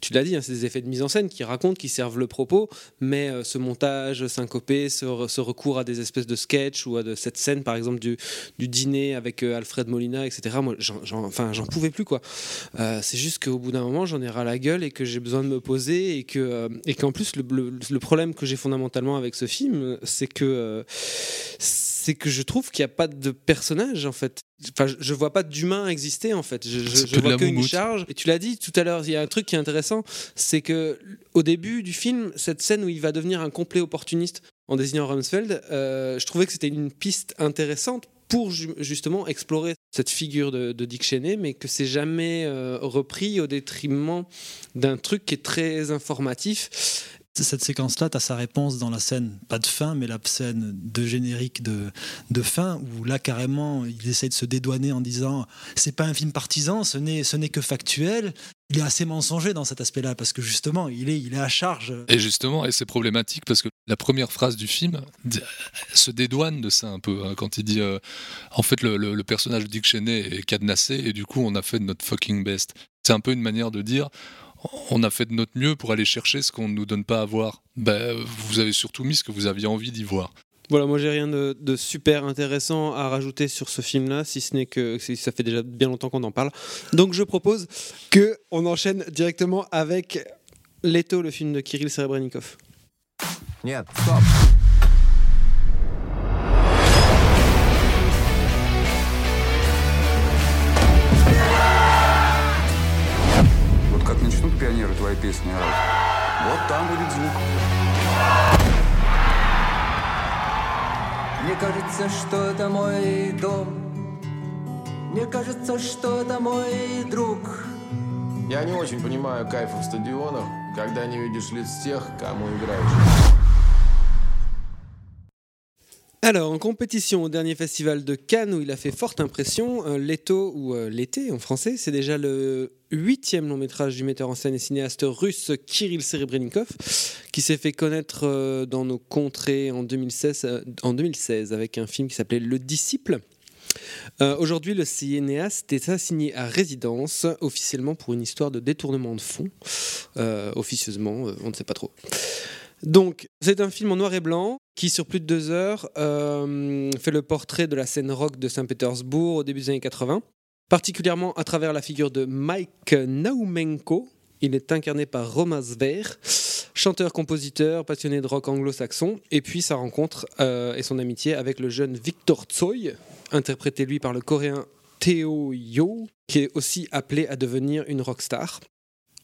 tu l'as dit, hein, c'est des effets de mise en scène qui racontent, qui servent le propos, mais euh, ce montage syncopé, ce, ce, recours à des espèces de sketchs ou à cette scène, par exemple, du, dîner avec euh, Alfred Molina, etc. Moi, j'en, enfin, j'en pouvais plus. Euh, c'est juste qu'au bout d'un moment, j'en ai ras la gueule et que j'ai besoin de me poser et que, et qu'en plus, le, problème que j'ai fondamentalement avec ce film, c'est que c'est que je trouve qu'il n'y a pas de personnage en fait. Enfin, je vois pas d'humain exister en fait. Je, je, je vois qu'une charge. Et tu l'as dit tout à l'heure, il y a un truc qui est intéressant, c'est que au début du film, cette scène où il va devenir un complet opportuniste en désignant Rumsfeld, euh, je trouvais que c'était une piste intéressante pour justement explorer cette figure de, de Dick Cheney, mais que c'est jamais euh, repris au détriment d'un truc qui est très informatif cette séquence-là, tu as sa réponse dans la scène, pas de fin, mais la scène de générique de, de fin, où là, carrément, il essaie de se dédouaner en disant c'est pas un film partisan, ce n'est, ce n'est que factuel. Il est assez mensonger dans cet aspect-là, parce que justement, il est, il est à charge. Et justement, et c'est problématique, parce que la première phrase du film se dédouane de ça un peu, hein, quand il dit euh, en fait, le, le, personnage de Dick Cheney est cadenassé, et du coup, on a fait notre fucking best. C'est un peu une manière de dire on a fait de notre mieux pour aller chercher ce qu'on ne nous donne pas à voir. Ben, vous avez surtout mis ce que vous aviez envie d'y voir. Voilà, moi j'ai rien de, super intéressant à rajouter sur ce film-là, si ce n'est que ça fait déjà bien longtemps qu'on en parle. Donc je propose que on enchaîne directement avec Leto, le film de Kirill Serebrennikov. Твои песни орать, вот там будет звук. Мне кажется, что это мой дом. Мне кажется, что это мой друг. Я не очень понимаю кайфа в стадионах, когда не видишь лиц тех, кому играешь. Alors, en compétition au dernier festival de Cannes où il a fait forte impression, euh, Leto, ou euh, L'été en français, c'est déjà le huitième long métrage du metteur en scène et cinéaste russe Kirill Serebrennikov, qui s'est fait connaître euh, dans nos contrées en 2016, euh, en 2016 avec un film qui s'appelait Le Disciple. Aujourd'hui, le cinéaste est assigné à résidence, officiellement pour une histoire de détournement de fonds. Officieusement, on ne sait pas trop. Donc, c'est un film en noir et blanc qui, sur plus de deux heures, euh, fait le portrait de la scène rock de Saint-Pétersbourg au début des années 80, particulièrement à travers la figure de Mike Naumenko. Il est incarné par Roman Zver, chanteur-compositeur passionné de rock anglo-saxon, et puis sa rencontre euh, et son amitié avec le jeune Victor Tsoi, interprété lui par le coréen Theo Yo, qui est aussi appelé à devenir une rockstar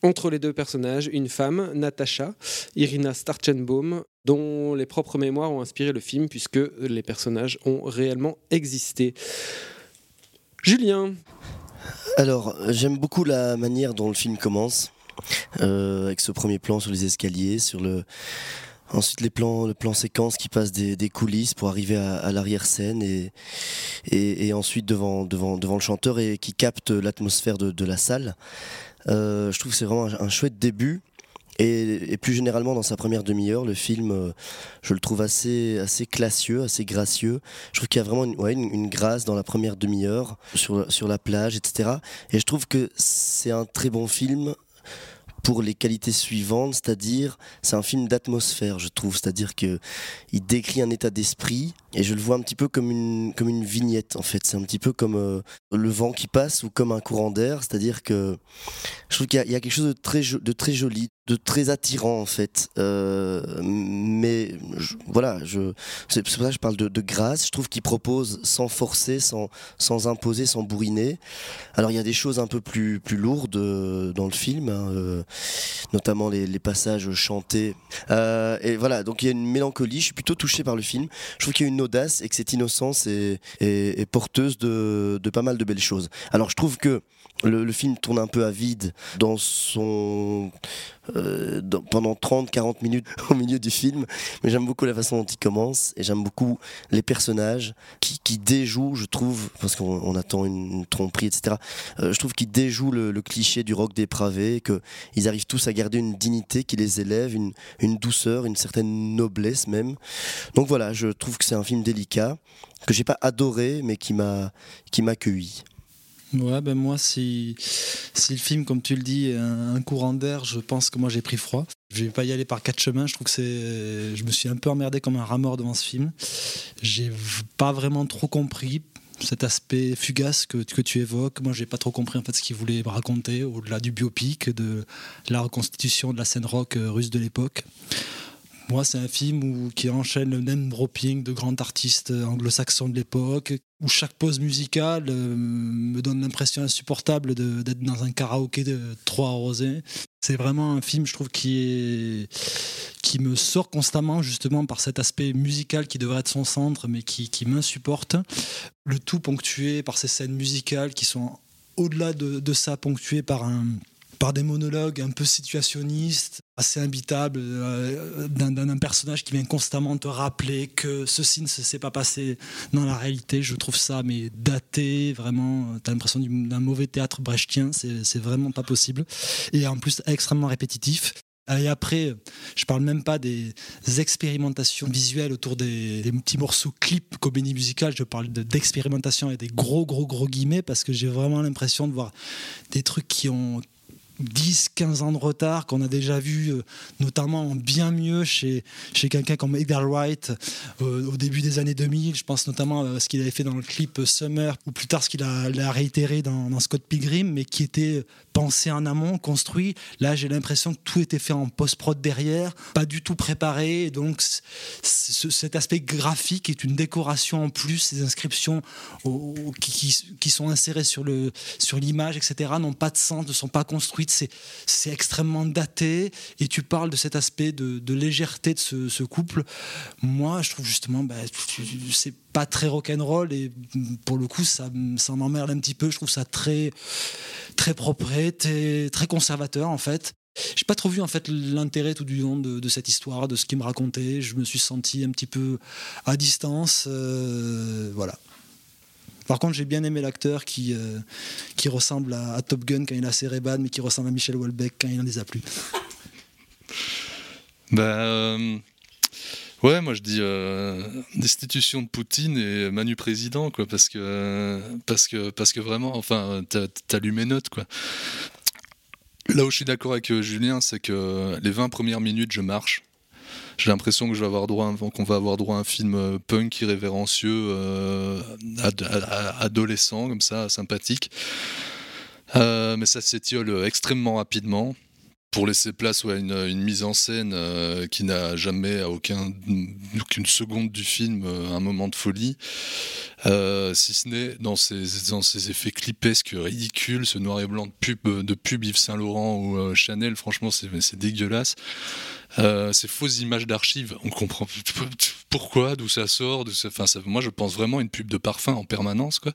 entre les deux personnages une femme, Natasha, Irina Starchenbaum, dont les propres mémoires ont inspiré le film puisque les personnages ont réellement existé. Julien Alors, j'aime beaucoup la manière dont le film commence, euh, avec ce premier plan sur les escaliers, sur le... Ensuite, les plans, le plan séquence qui passe des, coulisses pour arriver à, l'arrière-scène et, ensuite devant, devant, devant le chanteur et qui capte l'atmosphère de, la salle. Euh, je trouve que c'est vraiment un, chouette début. Et, plus généralement, dans sa première demi-heure, le film, euh, je le trouve assez, assez classieux, assez gracieux. Je trouve qu'il y a vraiment une, ouais, une, une grâce dans la première demi-heure sur, sur la plage, etc. Et je trouve que c'est un très bon film pour les qualités suivantes, c'est-à-dire c'est un film d'atmosphère, je trouve, c'est-à-dire que il décrit un état d'esprit et je le vois un petit peu comme une comme une vignette en fait, c'est un petit peu comme euh, le vent qui passe ou comme un courant d'air, c'est-à-dire que je trouve qu'il y, y, a quelque chose de très de très joli, de très attirant en fait, euh, mais voilà, je c'est pour ça que je parle de, de grâce. Je trouve qu'il propose sans forcer, sans sans imposer, sans bourriner. Alors il y a des choses un peu plus plus lourdes euh, dans le film. Hein, euh, notamment les, les, passages chantés. Euh, et voilà, donc il y a une mélancolie. Je suis plutôt touché par le film. Je trouve qu'il y a une audace et que cette innocence est, est, est porteuse de, de, pas mal de belles choses. Alors je trouve que le, film tourne un peu à vide dans son euh, pendant 30-40 minutes (laughs) au milieu du film, mais j'aime beaucoup la façon dont il commence et j'aime beaucoup les personnages qui, déjouent, je trouve, parce qu'on on attend une, tromperie, etc. Euh, je trouve qu'ils déjouent le, cliché du rock dépravé, qu'ils arrivent tous à garder une dignité qui les élève, une, une douceur, une certaine noblesse même. Donc voilà, je trouve que c'est un film délicat que j'ai pas adoré, mais qui m'a qui m'a accueilli. Ouais, ben moi, si, si le film, comme tu le dis, est un, courant d'air, je pense que moi j'ai pris froid. Je vais pas y aller par quatre chemins. Je trouve que c'est. Je me suis un peu emmerdé comme un rat devant ce film. J'ai pas vraiment trop compris cet aspect fugace que, que tu évoques. Moi, j'ai pas trop compris en fait ce qu'il voulait raconter au-delà du biopic, de la reconstitution de la scène rock euh, russe de l'époque. Moi, c'est un film où, qui enchaîne le name dropping de grands artistes anglo-saxons de l'époque, où chaque pause musicale euh, me donne l'impression insupportable d'être dans un karaoké de trois rosés. C'est vraiment un film, je trouve, qui, est, qui me sort constamment justement par cet aspect musical qui devrait être son centre, mais qui, m'insupporte. Le tout ponctué par ces scènes musicales qui sont au-delà de, de ça, ponctuées par un par des monologues un peu situationnistes, assez imbitables, euh, d'un personnage qui vient constamment te rappeler que ceci ne s'est pas passé dans la réalité. Je trouve ça mais daté, vraiment. Tu as l'impression d'un mauvais théâtre brechtien, c'est vraiment pas possible. Et en plus extrêmement répétitif. Et après, je parle même pas des expérimentations visuelles autour des, petits morceaux clips comédie musicale, je parle d'expérimentation et des gros, gros, gros guillemets parce que j'ai vraiment l'impression de voir des trucs qui ont 10, 15 ans de retard qu'on a déjà vu euh, notamment bien mieux chez, chez quelqu'un comme Edgar Wright euh, au début des années 2000. Je pense notamment à ce qu'il avait fait dans le clip Summer ou plus tard ce qu'il a, réitéré dans, dans, Scott Pilgrim, mais qui était pensé en amont, construit. Là, j'ai l'impression que tout était fait en post-prod derrière, pas du tout préparé. Donc, ce, cet aspect graphique est une décoration en plus, ces inscriptions qui, qui, sont insérées sur l'image, sur etc., n'ont pas de sens, ne sont pas construites c'est extrêmement daté et tu parles de cet aspect de, légèreté de ce, couple. Moi, je trouve justement, bah, c'est pas très rock'n'roll et pour le coup, ça, ça m'emmerde un petit peu. Je trouve ça très, très propre, très, très conservateur en fait. J'ai pas trop vu en fait l'intérêt tout du long de, de, cette histoire, de ce qu'il me racontait. Je me suis senti un petit peu à distance. Euh, voilà. Par contre, j'ai bien aimé l'acteur qui, euh, qui ressemble à, Top Gun quand il a ses Reban, mais qui ressemble à Michel Houellebecq quand il n'en les a plus. (laughs) bah, euh, ouais, moi je dis euh, destitution de Poutine et Manu président, quoi, parce que, parce que, parce que vraiment, enfin, t'as lu mes notes, quoi. Là où je suis d'accord avec Julien, c'est que les 20 premières minutes, je marche j'ai l'impression que je vais avoir droit qu'on va avoir droit à un film euh, punk irrévérencieux euh, ad, ad, adolescent comme ça sympathique. Euh, mais ça s'étiole extrêmement rapidement pour laisser place à une, mise en scène euh, qui n'a jamais à aucun, aucune seconde du film euh, un moment de folie, euh, si ce n'est dans ces, dans ces effets clipesques ridicules, ce noir et blanc de pub, de pub Yves Saint Laurent ou Chanel, franchement c'est dégueulasse. Ces fausses images d'archives, on comprend pourquoi, d'où ça sort. Ça, enfin, ça, moi, je pense vraiment à une pub de parfum en permanence. Quoi.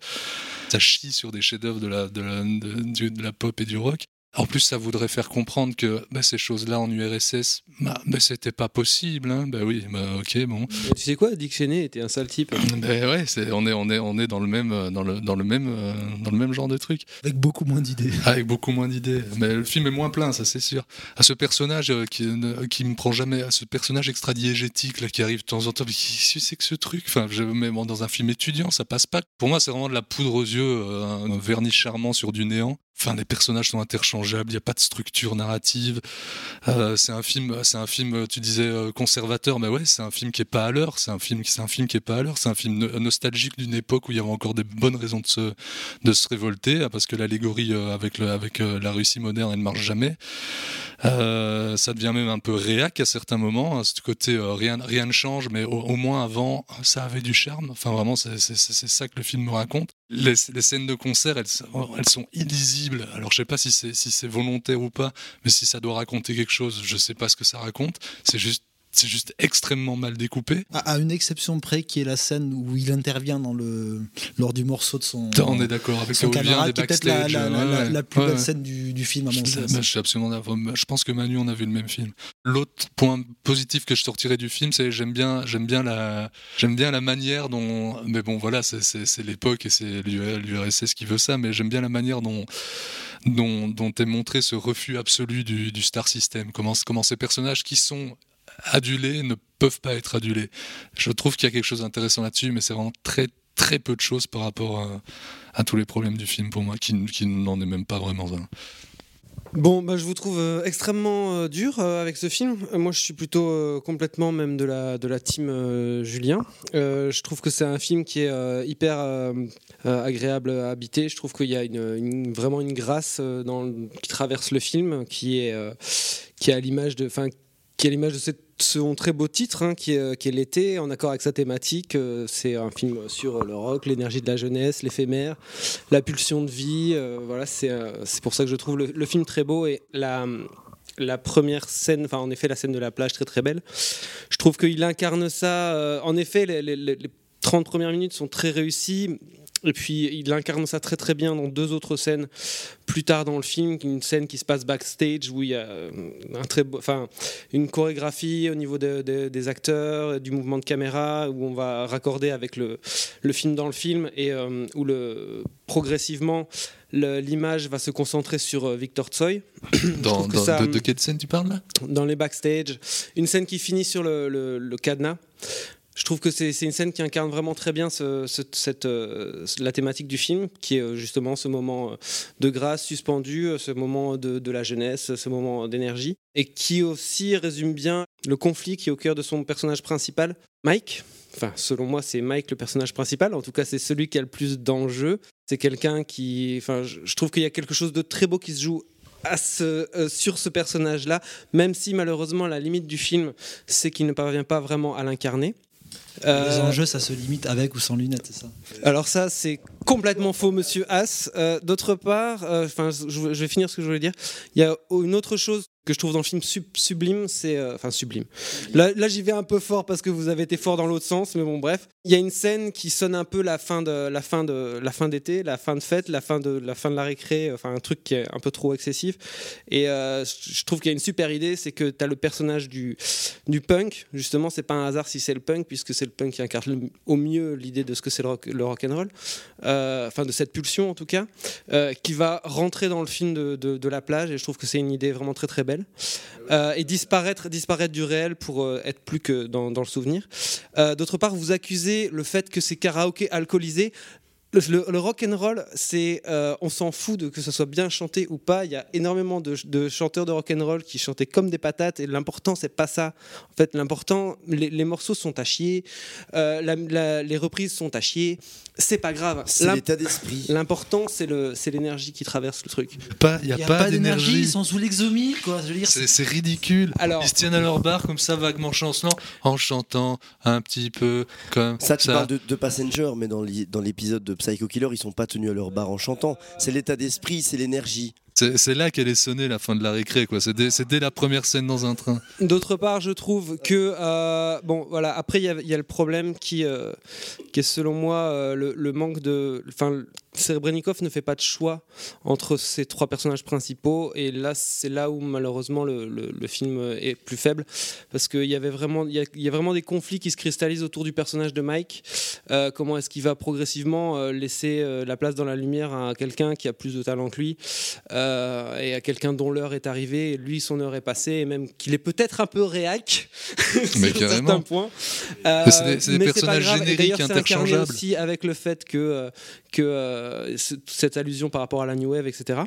Ça chie sur des chefs-d'œuvre de la, de la pop et du rock. En plus, ça voudrait faire comprendre que bah, ces choses-là en URSS, bah, bah, c'était pas possible. Hein. Bah oui, bah, ok, bon. Tu sais quoi, Dick Cheney était un sale type. Ben ouais, c'est, on est, on est, on est dans le même, euh, dans le, dans le même, euh, dans le même genre de truc. Avec beaucoup moins d'idées. Avec beaucoup moins d'idées. Mais le film est moins plein, ça c'est sûr. À ce personnage euh, qui, ne- qui me prend jamais, à ce personnage extra-diégétique là qui arrive de temps en temps. Mais qu'est-ce que c'est que ce truc? Enfin, je, même dans un film étudiant, ça passe pas. Pour moi, c'est vraiment de la poudre aux yeux, euh, un vernis charmant sur du néant. Enfin, les personnages sont interchangeables, il n'y a pas de structure narrative. Euh, c'est un film, c'est un film, tu disais euh, conservateur, mais ouais, c'est un film qui est pas à l'heure. C'est un film, c'est un film qui est pas à l'heure. C'est un film no- nostalgique d'une époque où il y avait encore des bonnes raisons de se, de se révolter, parce que l'allégorie euh, avec le, avec euh, la Russie moderne, elle ne marche jamais. Euh, ça devient même un peu réac à certains moments. hein, ce côté euh, rien, rien ne change, mais au, moins avant, ça avait du charme. Enfin, vraiment, c'est ça que le film raconte. Les, les scènes de concert, elles, elles sont illisibles. Alors, je sais pas si c'est si volontaire ou pas, mais si ça doit raconter quelque chose, je sais pas ce que ça raconte. C'est juste c'est juste extrêmement mal découpé. À, à une exception près, qui est la scène où il intervient dans le, lors du morceau de son. On est d'accord avec son des qui est peut-être la, la- la- ouais, la- ouais. la plus Ouais, belle ouais. scène du, du film, à mon sens. bah, je suis absolument d'accord. Je pense que Manu, on a vu le même film. L'autre point positif que je sortirais du film, c'est j'aime bien, j'aime bien la, j'aime bien la manière dont, mais bon, voilà, c'est- l'époque et c'est l'URSS qui veut ça, mais j'aime bien la manière dont, dont, dont est montré ce refus absolu du, du star system. Comment, comment ces personnages qui sont adulés ne peuvent pas être adulés. Je trouve qu'il y a quelque chose d'intéressant là-dessus, mais c'est vraiment très très peu de choses par rapport à, tous les problèmes du film pour moi, qui, n'en est même pas vraiment un. Bon, bah, je vous trouve euh, extrêmement euh, dur euh, avec ce film. Moi, je suis plutôt complètement même de la, de la team Julien. Je trouve que c'est un film qui est hyper agréable à habiter. Je trouve qu'il y a vraiment une grâce qui traverse le film, qui est, qui est à l'image de, enfin, qui est l'image de cette- son très beau titre, hein, qui est, qui est l'été, en accord avec sa thématique. Euh, c'est un film sur le rock, l'énergie de la jeunesse, l'éphémère, la pulsion de vie. euh, voilà, c'est euh, c'est pour ça que je trouve le, film très beau et la première scène, en effet la scène de la plage très très belle. Je trouve qu'il incarne ça. euh, en effet, les, les- les 30 premières minutes sont très réussies. Et puis il incarne ça très très bien dans deux autres scènes plus tard dans le film, une scène qui se passe backstage où il y a euh, un très beau, enfin une chorégraphie au niveau de- de- des acteurs, du mouvement de caméra où on va raccorder avec le, le film dans le film et euh, où le progressivement l'image va se concentrer sur euh, Victor Tsoi. (coughs) Dans, ça- de, de quelle scène tu parles là? dans les backstage. Une scène qui finit sur le, le- le cadenas. Je trouve que c'est une scène qui incarne vraiment très bien euh, la thématique du film, qui est euh, justement ce moment euh, de grâce suspendu, ce moment de, la jeunesse, ce moment d'énergie, et qui aussi résume bien le conflit qui est au cœur de son personnage principal, Mike. Enfin, selon moi, c'est Mike le personnage principal. En tout cas, c'est celui qui a le plus d'enjeux. C'est quelqu'un qui. Enfin, je, trouve qu'il y a quelque chose de très beau qui se joue sur ce personnage-là, même si malheureusement la limite du film, c'est qu'il ne parvient pas vraiment à l'incarner. Les Euh, enjeux, ça se limite avec ou sans lunettes, c'est ça alors ça, c'est complètement faux, Monsieur Haas. Euh, D'autre part, euh, enfin, je vais finir ce que je voulais dire. Il y a une autre chose que je trouve dans le film sub- sublime, c'est euh, enfin sublime. Là, j'y vais un peu fort parce que vous avez été fort dans l'autre sens, mais bon, bref. Il y a une scène qui sonne un peu la fin de la fin de la fin d'été, la fin de fête, la fin de la fin de la récré, enfin un truc qui est un peu trop excessif. Et euh, je trouve qu'il y a une super idée, c'est que tu as le personnage du du punk. Justement, c'est pas un hasard si c'est le punk, puisque c'est le punk qui incarne au mieux l'idée de ce que c'est le rock, le rock and roll, Euh, enfin de cette pulsion en tout cas, qui va rentrer dans le film de- de la plage. Et je trouve que c'est une idée vraiment très très belle. Euh, et disparaître, du réel pour euh, être plus que dans, le souvenir. Euh, D'autre part, vous accusez le fait que c'est karaoké alcoolisé. Le, le- le rock and roll, c'est, euh, on s'en fout de que ce soit bien chanté ou pas. Il y a énormément de, de chanteurs de rock and roll qui chantaient comme des patates. Et l'important, c'est pas ça. En fait, l'important, les, les morceaux sont à chier, euh, la- la- les reprises sont à chier. C'est pas grave. C'est l'état d'esprit. L'important, c'est le, c'est l'énergie qui traverse le truc. Pas, il y a, Il n'y a pas, pas d'énergie, ils sont sous l'exomie, quoi. Je veux dire, C'est c'est ridicule. Alors- Ils se tiennent à leur bar comme ça, vaguement chancelant, en chantant un petit peu comme Ça, tu parles de, de Passenger, mais dans l'épisode de Psycho Killer, ils sont pas tenus à leur bar en chantant. C'est l'état d'esprit, c'est l'énergie. C'est là qu'elle est sonnée la fin de la récré, quoi. C'est dès, c'est dès la première scène dans un train. D'autre part, je trouve que euh, bon, voilà. Après, il y, a- il y a le problème qui, euh, qui est selon moi euh, le, le manque de, enfin, Serebrennikov ne fait pas de choix entre ces trois personnages principaux. Et là c'est là où malheureusement le, le- le film est plus faible. Parce qu'il y avait vraiment il y, a, il y a vraiment des conflits qui se cristallisent autour du personnage de Mike. Euh, comment est-ce qu'il va progressivement euh, laisser euh, la place dans la lumière à quelqu'un qui a plus de talent que lui euh, et à quelqu'un dont l'heure est arrivée et lui son heure est passée et même qu'il est peut-être un peu réac (laughs) Mais sur certains points. Euh, c'est des- des mais pas personnages grave. Et génériques interchangeables. aussi avec le fait que, que euh, ce- cette allusion par rapport à la New Wave, etc.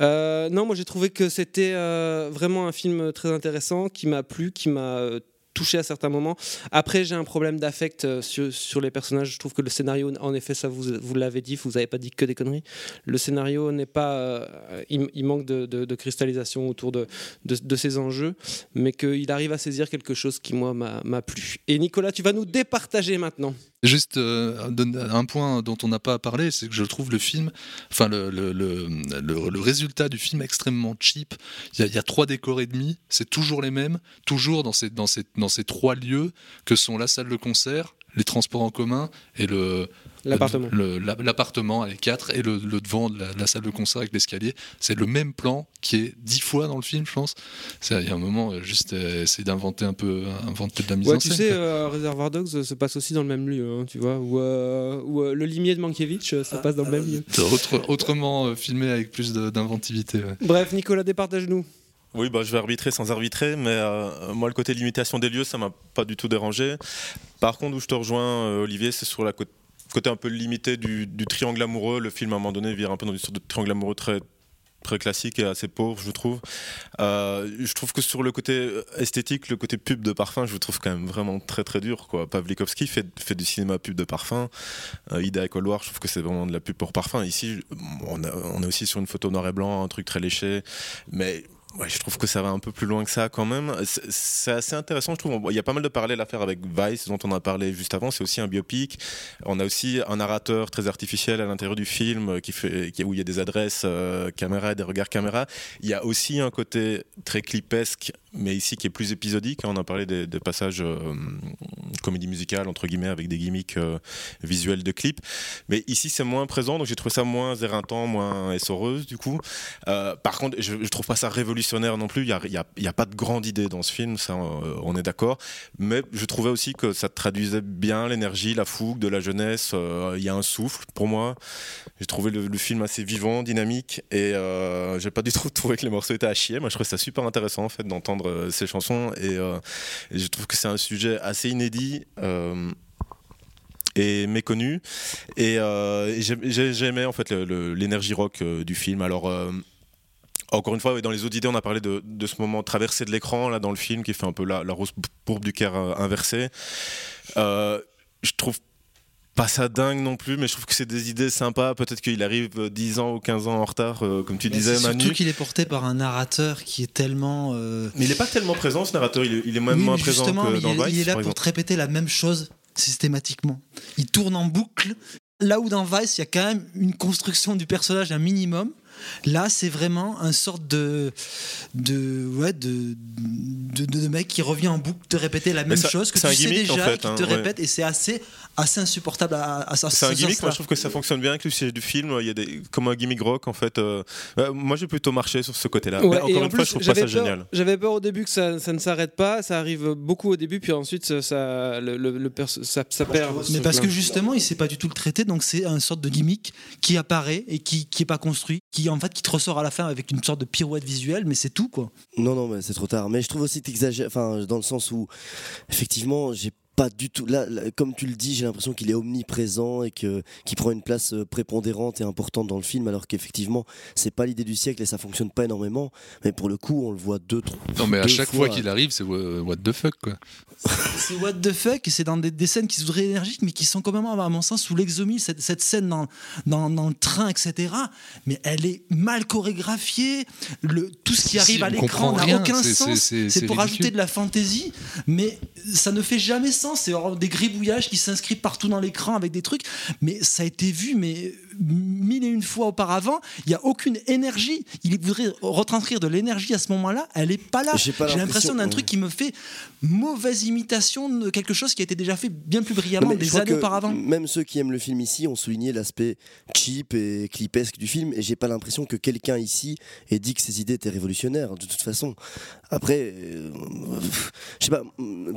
Euh, non, moi j'ai trouvé que c'était euh, vraiment un film très intéressant qui m'a plu, qui m'a touché à certains moments. Après, j'ai un problème d'affect sur, les personnages. Je trouve que le scénario, en effet, ça vous, l'avez dit, vous n'avez pas dit que des conneries. Le scénario n'est pas. il, manque de, cristallisation autour de, de, de ces enjeux, mais qu'il arrive à saisir quelque chose qui, moi, m'a plu. Et Nicolas, tu vas nous départager maintenant. Juste euh, un point dont on n'a pas parlé, c'est que je trouve le film, enfin le, le, le, résultat du film extrêmement cheap. Il y, y a trois décors et demi, c'est toujours les mêmes, toujours dans ces, dans, ces, dans ces trois lieux que sont la salle de concert, les transports en commun et le L'appartement. L'appartement, les quatre, et le, le devant de la, salle de concert avec l'escalier. C'est le même plan qui est dix fois dans le film, je pense. C'est- Il y a un moment, euh, juste euh, essayer d'inventer un peu, inventer de la mise Ouais, en tu scène. sais, quoi. euh, Reservoir Dogs euh, se passe aussi dans le même lieu, hein, tu vois, ou euh, euh, le limier de Mankiewicz ça passe dans le même lieu. Autre- autrement euh, filmé avec plus d'inventivité. ouais. Bref, Nicolas, départage-nous. Oui, bah, je vais arbitrer sans arbitrer, mais euh, moi, le côté limitation des lieux, ça m'a pas du tout dérangé. Par contre, où je te rejoins, euh, Olivier, c'est sur la côte- côté un peu limité du, triangle amoureux. Le film, à un moment donné, vire un peu dans une sorte de triangle amoureux très très classique et assez pauvre je trouve. Euh, je trouve que sur le côté esthétique le côté pub de parfum je trouve quand même vraiment très très dur quoi. Pavlikovski fait, fait du cinéma pub de parfum. Euh, Ida et Colloir je trouve que c'est vraiment de la pub pour parfum. Ici on, on est aussi sur une photo noir et blanc un truc très léché. Mais Je trouve que ça va un peu plus loin que ça quand même. C'est- assez intéressant, je trouve. Il y a pas mal de parallèles à faire avec Vice, dont on a parlé juste avant. C'est aussi un biopic. On a aussi un narrateur très artificiel à l'intérieur du film euh, qui fait, où il y a des adresses euh, caméra des regards caméra. Il y a aussi un côté très clipesque, mais ici qui est plus épisodique. On a parlé des, passages euh, comédie musicale, entre guillemets, avec des gimmicks euh, visuels de clips. Mais ici, c'est moins présent, donc j'ai trouvé ça moins éreintant, moins essoreuse, du coup. Euh, par contre, je, je trouve pas ça révolutionnaire non plus. Il n'y a, y a- pas de grande idée dans ce film, ça, euh, on est d'accord. Mais je trouvais aussi que ça traduisait bien l'énergie, la fougue de la jeunesse. Il y a un souffle pour moi. J'ai trouvé le, le film assez vivant, dynamique, et j'ai pas du tout (laughs) trouvé que les morceaux étaient à chier. Moi, je trouvais ça super intéressant en fait d'entendre euh, ces chansons, et, euh, et je trouve que c'est un sujet assez inédit. euh, et méconnu et, euh, j'aimais en fait l'énergie rock euh, du film alors euh, encore une fois, dans les autres idées, on a parlé de, ce moment traversé de l'écran là dans le film qui fait un peu la, rose pourbe du Caire euh, inversée. Euh, je trouve pas ça dingue non plus, mais je trouve que c'est des idées sympas. Peut-être qu'il arrive euh, 10 ans ou 15 ans en retard, euh, comme tu Mais disais, Manu. Surtout qu'il est porté par un narrateur qui est tellement. euh, Mais il n'est pas tellement présent, ce narrateur. Il est, il est même Oui, moins présent que dans Vice, il est là pour exemple. te répéter la même chose systématiquement. Il tourne en boucle. Là où dans Vice, il y a quand même une construction du personnage un minimum. Là, c'est vraiment un sorte de de ouais de, de, de- de mec qui revient en boucle te répéter la même ça- chose que c'est tu un sais gimmick, déjà en fait, qui hein, te ouais. répète et c'est assez assez insupportable à, à, à C'est un ce gimmick, moi je trouve que ça fonctionne bien avec le sujet du film. Il y a des, comme un gimmick rock en fait. euh, moi j'ai plutôt marché sur ce côté-là. Ouais, encore en une fois, je trouve pas ça peur- génial. J'avais peur au début que ça, ça ne s'arrête pas. Ça arrive beaucoup au début, puis ensuite ça, ça- le, le- le perso- ça, ça perd. Mais parce que justement, il sait pas du tout le traiter, donc c'est un sorte de gimmick qui apparaît et qui, qui est pas construit, qui en fait qui te ressort à la fin avec une sorte de pirouette visuelle, mais c'est tout quoi. Non, non, mais c'est trop tard. Mais je trouve aussi que t'exagères, enfin, dans le sens où, effectivement, j'ai pas du tout. Là, là, comme tu le dis, j'ai l'impression qu'il est omniprésent et que qu'il prend une place euh, prépondérante et importante dans le film, alors qu'effectivement, c'est pas l'idée du siècle et ça fonctionne pas énormément. Mais pour le coup, on le voit deux, trois. Non, mais à chaque fois qu'il arrive, c'est what the fuck, quoi. C'est what the fuck, et c'est dans des, des scènes qui se voudraient énergiques, mais qui sont quand même, à mon sens, sous l'exomile. Cette, cette scène dans, dans, dans le train, etc. Mais elle est mal chorégraphiée. Le, tout ce qui Si, arrive à l'écran n'a aucun sens. c'est- pour ridicule. ajouter de la fantaisie, mais ça ne fait jamais C'est des gribouillages qui s'inscrivent partout dans l'écran avec des trucs. Mais ça a été vu, mais mille et une fois auparavant. Il n'y a aucune énergie. Il voudrait retranscrire de l'énergie à ce moment-là. Elle n'est pas là. J'ai l'impression- d'un truc qui me fait mauvaise imitation de quelque chose qui a été déjà fait bien plus brillamment des années auparavant. Même ceux qui aiment le film ici ont souligné l'aspect cheap et clipesque du film, et j'ai pas l'impression que quelqu'un ici ait dit que ses idées étaient révolutionnaires. De toute façon, après, euh, je sais pas.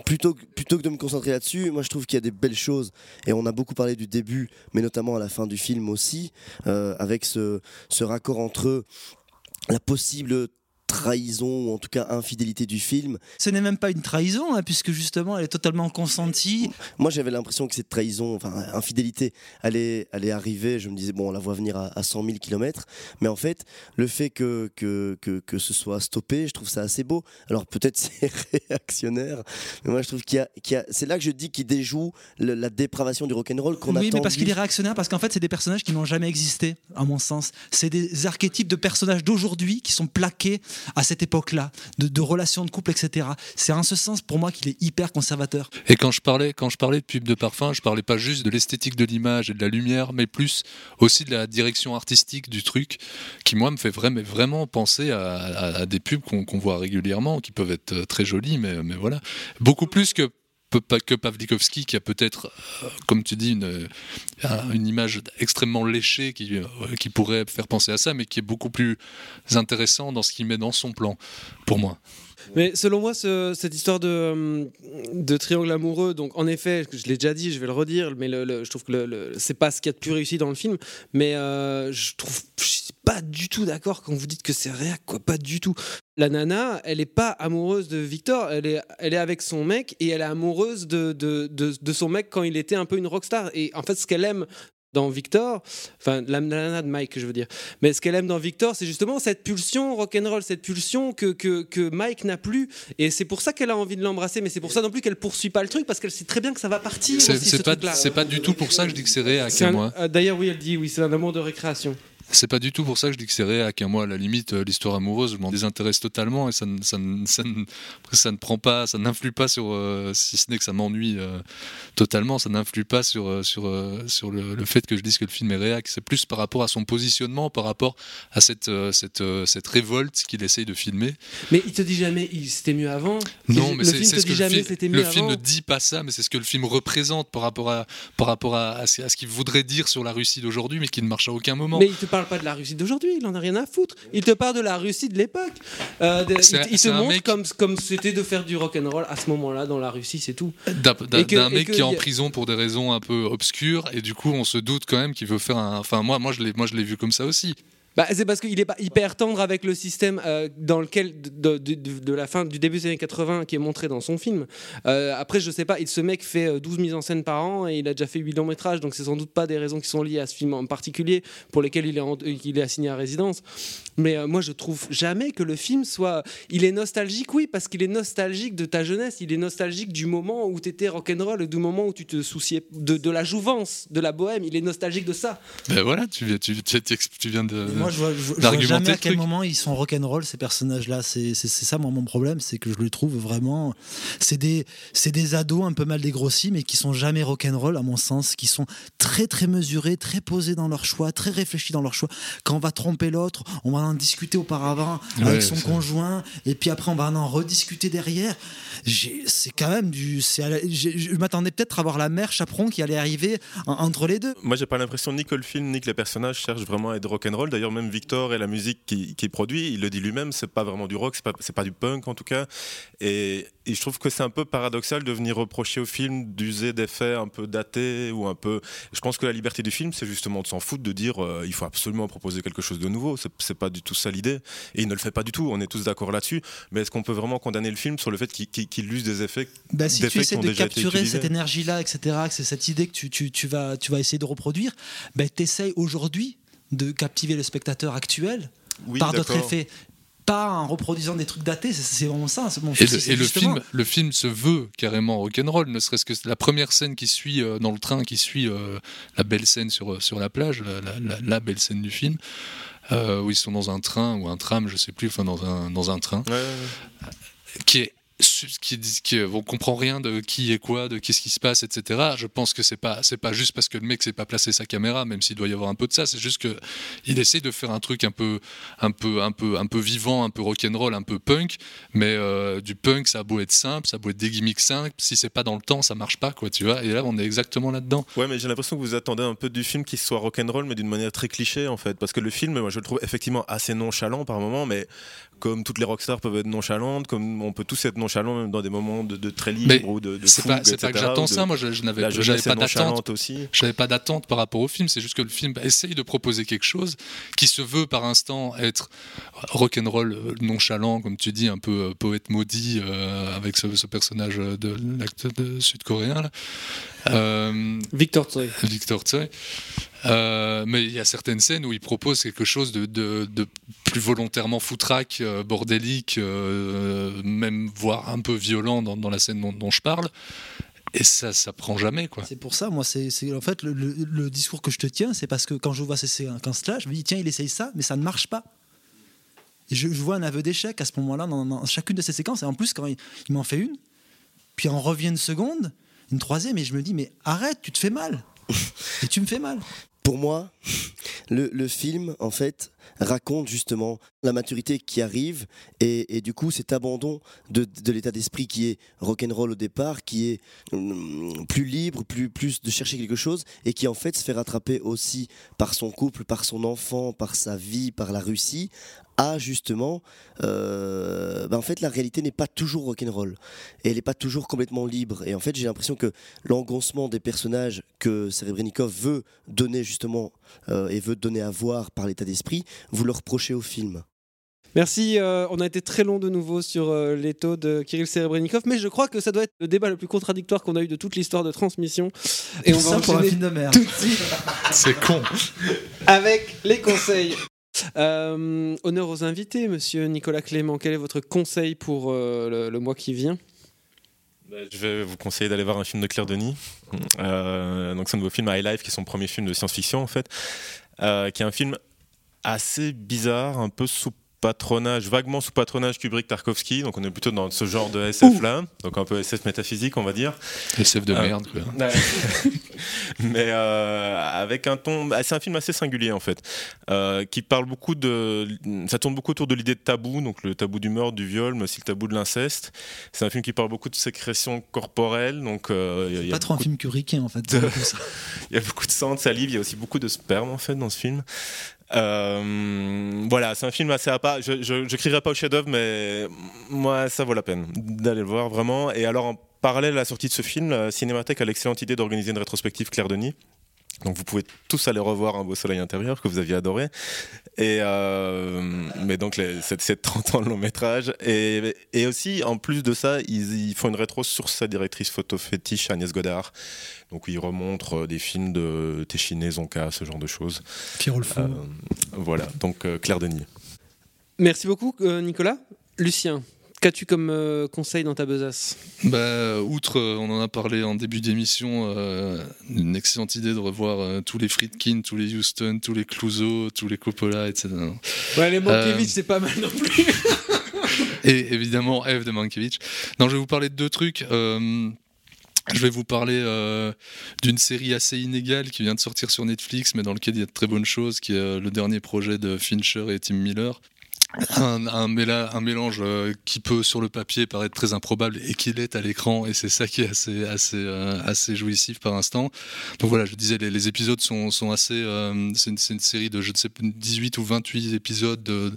Plutôt que, plutôt que de me concentrer là-dessus, moi je trouve qu'il y a des belles choses, et on a beaucoup parlé du début, mais notamment à la fin du film aussi, euh, avec ce, ce raccord entre la possible trahison ou en tout cas infidélité du film. Ce n'est même pas une trahison, hein, puisque justement elle est totalement consentie. Moi, j'avais l'impression que cette trahison, enfin, infidélité, allait, allait arriver. Je me disais, bon, on la voit venir à, à 100 000 km. Mais en fait, le fait que, que, que, que ce soit stoppé, je trouve ça assez beau. Alors, peut-être (laughs) c'est réactionnaire, mais moi, je trouve qu'il y a. qu'il y a- c'est là que je dis qu'il déjoue le- la dépravation du rock'n'roll qu'on Oui, attend. mais parce qu'il est réactionnaire, parce qu'en fait, c'est des personnages qui n'ont jamais existé, à mon sens. C'est des archétypes de personnages d'aujourd'hui qui sont plaqués à cette époque-là, de, relations de couple, etc. C'est en ce sens, pour moi, qu'il est hyper conservateur. Et quand je parlais, quand je parlais de pub de parfum, je parlais pas juste de l'esthétique de l'image et de la lumière, mais plus aussi de la direction artistique du truc, qui moi me fait vraiment, penser à, des pubs qu'on voit régulièrement, qui peuvent être euh, très jolies, mais, voilà, beaucoup plus que que Pavlikovski qui a peut-être, euh, comme tu dis, une, euh, image extrêmement léchée euh, qui pourrait faire penser à ça, mais qui est beaucoup plus intéressant dans ce qu'il met dans son plan, pour moi. Mais selon moi, ce- cette histoire de, euh, de triangle amoureux, donc en effet, je l'ai déjà dit, je vais le redire, mais je trouve que c'est pas ce qu'il y a de plus réussi dans le film. Mais euh, je trouve, je suis pas du tout d'accord quand vous dites que c'est réac, quoi, pas du tout. La nana, elle est pas amoureuse de Victor, elle est, elle est avec son mec et elle est amoureuse de, de, de, de son mec quand il était un peu une rockstar. Et en fait, ce qu'elle aime dans Victor, enfin la, nana de Mike, je veux dire, mais ce qu'elle aime dans Victor, c'est justement cette pulsion rock'n'roll, cette pulsion que, que, que Mike n'a plus. Et c'est pour ça qu'elle a envie de l'embrasser, mais c'est pour ça non plus qu'elle poursuit pas le truc, parce qu'elle sait très bien que ça va partir. C'est aussi, ce c'est pas, truc-là. c'est pas du tout pour ça que je dis que c'est réac moi. euh, D'ailleurs, oui, elle dit, oui, c'est un amour de récréation. C'est pas du tout pour ça que je dis que c'est réac. à Moi, à la limite, euh, l'histoire amoureuse, je m'en désintéresse totalement et ça ne, ça ne, ça ne- après, ça ne prend pas, ça n'influe pas sur, euh, si ce n'est que ça m'ennuie euh, totalement, ça n'influe pas sur, sur, sur le, le fait que je dise que le film est réac. C'est plus par rapport à son positionnement, par rapport à cette, cette, cette révolte qu'il essaye de filmer. Mais il te dit jamais, c'était mieux avant? Non, mais c'est ce que le, film, le film ne dit pas ça, mais c'est ce que le film représente par rapport à, par rapport à, à ce, à ce qu'il voudrait dire sur la Russie d'aujourd'hui, mais qui ne marche à aucun moment. Mais il te parle pas de la Russie d'aujourd'hui, il en a rien à foutre. Il te parle de la Russie de l'époque. Euh, il, il un montre mec- comme comme c'était de faire du rock and roll à ce moment-là dans la Russie, c'est tout. D'un mec que qui est en prison pour des raisons un peu obscures et du coup on se doute quand même qu'il veut faire un. Enfin moi moi je l'ai moi je l'ai vu comme ça aussi. Bah, c'est parce qu'il est pas hyper tendre avec le système euh, dans lequel de, de- de- de la fin du début des années 80 qui est montré dans son film. Euh, après, je sais pas, il, ce mec fait euh, 12 mises en scène par an et il a déjà fait 8 longs métrages, donc c'est sans doute pas des raisons qui sont liées à ce film en particulier pour lesquelles il est, en- euh, il est assigné à résidence. Mais euh, moi, je trouve jamais que le film soit. Il est nostalgique, oui, parce qu'il est nostalgique de ta jeunesse, il est nostalgique du moment où tu étais rock'n'roll, du moment où tu te souciais de, de la jouvence, de la bohème. Il est nostalgique de ça. Ben voilà, tu, viens- tu, tu, tu- tu viens de. Moi, je vois, je vois- je vois d'argumenter jamais à le quel truc. moment ils sont rock'n'roll ces personnages-là. C'est ça moi, mon problème, c'est que je les trouve vraiment. C'est des, c'est des ados un peu mal dégrossis, mais qui sont jamais rock'n'roll à mon sens, qui sont très très mesurés, très posés dans leur choix, très réfléchis dans leur choix. Quand on va tromper l'autre, on va en discuter auparavant Ouais, avec son conjoint, et puis après on va en rediscuter derrière. C'est quand même du. la- Je m'attendais peut-être à voir la mère chaperon qui allait arriver en- entre les deux. Moi, j'ai pas l'impression ni que le film ni que les personnages cherchent vraiment à être rock'n'roll. D'ailleurs, même Victor et la musique qu'il qu'il produit, il le dit lui-même, c'est pas vraiment du rock, c'est pas, pas du punk en tout cas. Et, et je trouve que c'est un peu paradoxal de venir reprocher au film d'user d'effets un peu datés ou un peu. Je pense que la liberté du film, c'est justement de s'en foutre, de dire euh, il faut absolument proposer quelque chose de nouveau. C'est pas du tout ça l'idée. Et il ne le fait pas du tout. On est tous d'accord là-dessus. Mais est-ce qu'on peut vraiment condamner le film sur le fait qu'il qu'il use des effets Bah, si tu qui essaies de capturer cette énergie-là, etc., que c'est cette idée que tu, tu, tu vas, tu vas essayer de reproduire, bah, tu essayes aujourd'hui de captiver le spectateur actuel Oui, par d'autres effets. Pas en reproduisant des trucs datés, c'est- vraiment ça. c'est Mon Et, le, et le film, le film se veut carrément rock'n'roll, ne serait-ce que la première scène qui suit euh, dans le train, qui suit euh, la belle scène sur, sur la plage, la, la- la- la belle scène du film, euh, où ils sont dans un train ou un tram, je sais plus, enfin dans un, dans un train, qui est qui, qui on comprend rien de qui est quoi, de qu'est-ce qui se passe, etc. Je pense que c'est pas c'est pas juste parce que le mec s'est pas placé sa caméra, même s'il doit y avoir un peu de ça. C'est juste que il essaie de faire un truc un peu un peu un peu un peu vivant, un peu rock'n'roll, un peu punk. Mais euh, du punk, ça a beau être simple, ça a beau être des gimmicks simples. Si c'est pas dans le temps, ça marche pas, quoi. Tu vois. Et là, on est exactement là-dedans. Ouais, mais j'ai l'impression que vous attendez un peu du film qui soit rock'n'roll, mais d'une manière très cliché en fait. Parce que le film, moi je le trouve effectivement assez nonchalant par moments, mais comme toutes les rockstars peuvent être nonchalantes, comme on peut tous être nonchalants même dans des moments de, de très libres Mais ou de, de c'est fougue, pas, c'est pas que j'attends ça. Moi, je, je n'avais, pas d'attente. aussi. J'avais pas d'attente par rapport au film. C'est juste que le film essaye de proposer quelque chose qui se veut par instant être rock'n'roll euh, nonchalant, comme tu dis, un peu euh, poète maudit euh, avec ce, ce personnage de l'acteur sud-coréen. là. Euh, Victor Tsoi. Victor Tsoi. Euh, mais il y a certaines scènes où il propose quelque chose de, de- de plus volontairement foutraque, euh, bordélique, euh, même voire un peu violent dans, dans la scène dont, dont je parle. Et ça, ça prend jamais, quoi. C'est pour ça, moi, c'est c'est- en fait le, le- le discours que je te tiens, c'est parce que quand je vois ces séquences-là, je me dis tiens, il essaye ça, mais ça ne marche pas. Et je, je vois un aveu d'échec à ce moment-là dans, dans chacune de ces séquences. Et en plus, quand il, il m'en fait une, puis on revient une seconde, une troisième, et je me dis mais arrête, tu te fais mal. (laughs) et tu me fais mal. Pour moi, le, le film, en fait, raconte justement la maturité qui arrive et, du coup cet abandon de, l'état d'esprit qui est rock'n'roll au départ, qui est hum, plus libre, plus, plus de chercher quelque chose et qui en fait se fait rattraper aussi par son couple, par son enfant, par sa vie, par la Russie à justement, euh, ben en fait la réalité n'est pas toujours rock'n'roll et elle n'est pas toujours complètement libre. Et en fait j'ai l'impression que l'engoncement des personnages que Serebrennikov veut donner justement euh, et veut donner à voir par l'état d'esprit, vous le reprochez au film. Merci, euh, on a été très long de nouveau sur euh, les taux de Kirill Serebrennikov, mais je crois que ça doit être le débat le plus contradictoire qu'on a eu de toute l'histoire de transmission. Et on va Ça pour un enchaîner film de merde. tout de suite (laughs) C'est con. avec les conseils. Euh, honneur aux invités, monsieur Nicolas Clément. Quel est votre conseil pour euh, le, le mois qui vient? Je vais vous conseiller d'aller voir un film de Claire Denis. Euh, donc son nouveau film High Life, qui est son premier film de science-fiction en fait, euh, qui est un film assez bizarre, un peu sous patronage, vaguement sous patronage Kubrick-Tarkovsky. Donc on est plutôt dans ce genre de SF là, donc un peu SF métaphysique on va dire. SF de Euh, merde, quoi. (laughs) (laughs) Mais euh, avec un ton, bah, c'est un film assez singulier en fait, euh, qui parle beaucoup de, ça tourne beaucoup autour de l'idée de tabou, donc le tabou du meurtre, du viol, mais aussi le tabou de l'inceste. C'est un film qui parle beaucoup de sécrétion corporelle, donc euh, il y a- il y a Pas trop un film Kubrickien en fait. de- (laughs) il y a beaucoup de sang, de salive, il y a aussi beaucoup de sperme en fait dans ce film. Euh, voilà, c'est un film assez à part. Je, je, crierai pas au chef-d'œuvre, mais moi, ça vaut la peine d'aller le voir vraiment. Et alors, en parallèle à la sortie de ce film, la Cinémathèque a l'excellente idée d'organiser une rétrospective Claire Denis. Donc vous pouvez tous aller revoir Un beau soleil intérieur que vous aviez adoré. Et euh, mais donc c'est, c'est 30 ans de long métrage. Et, et aussi, en plus de ça, ils, ils font une rétro sur sa directrice photo fétiche Agnès Godard. Donc ils remontrent euh, des films de Téchiné, Zonka, ce genre de choses. Fou. Euh, voilà, donc euh, Claire Denis. Merci beaucoup, euh, Nicolas. Lucien, qu'as-tu comme euh, conseil dans ta besace? Bah, outre, euh, on en a parlé en début d'émission, euh, une excellente idée de revoir euh, tous les Friedkin, tous les Houston, tous les Clouseau, tous les Coppola, etc. Ouais, les Mankiewicz, Euh, c'est pas mal non plus. (laughs) Et évidemment, F de Mankiewicz. Non, je vais vous parler de deux trucs. Euh, je vais vous parler euh, d'une série assez inégale qui vient de sortir sur Netflix, mais dans lequel il y a de très bonnes choses, qui est euh, le dernier projet de Fincher et Tim Miller. Un, un méla- un mélange euh, qui peut sur le papier paraître très improbable et qui l'est à l'écran et c'est ça qui est assez euh, jouissif par instant donc voilà je disais les, épisodes sont, assez euh, c'est une, série de je ne sais 18 ou 28 épisodes de,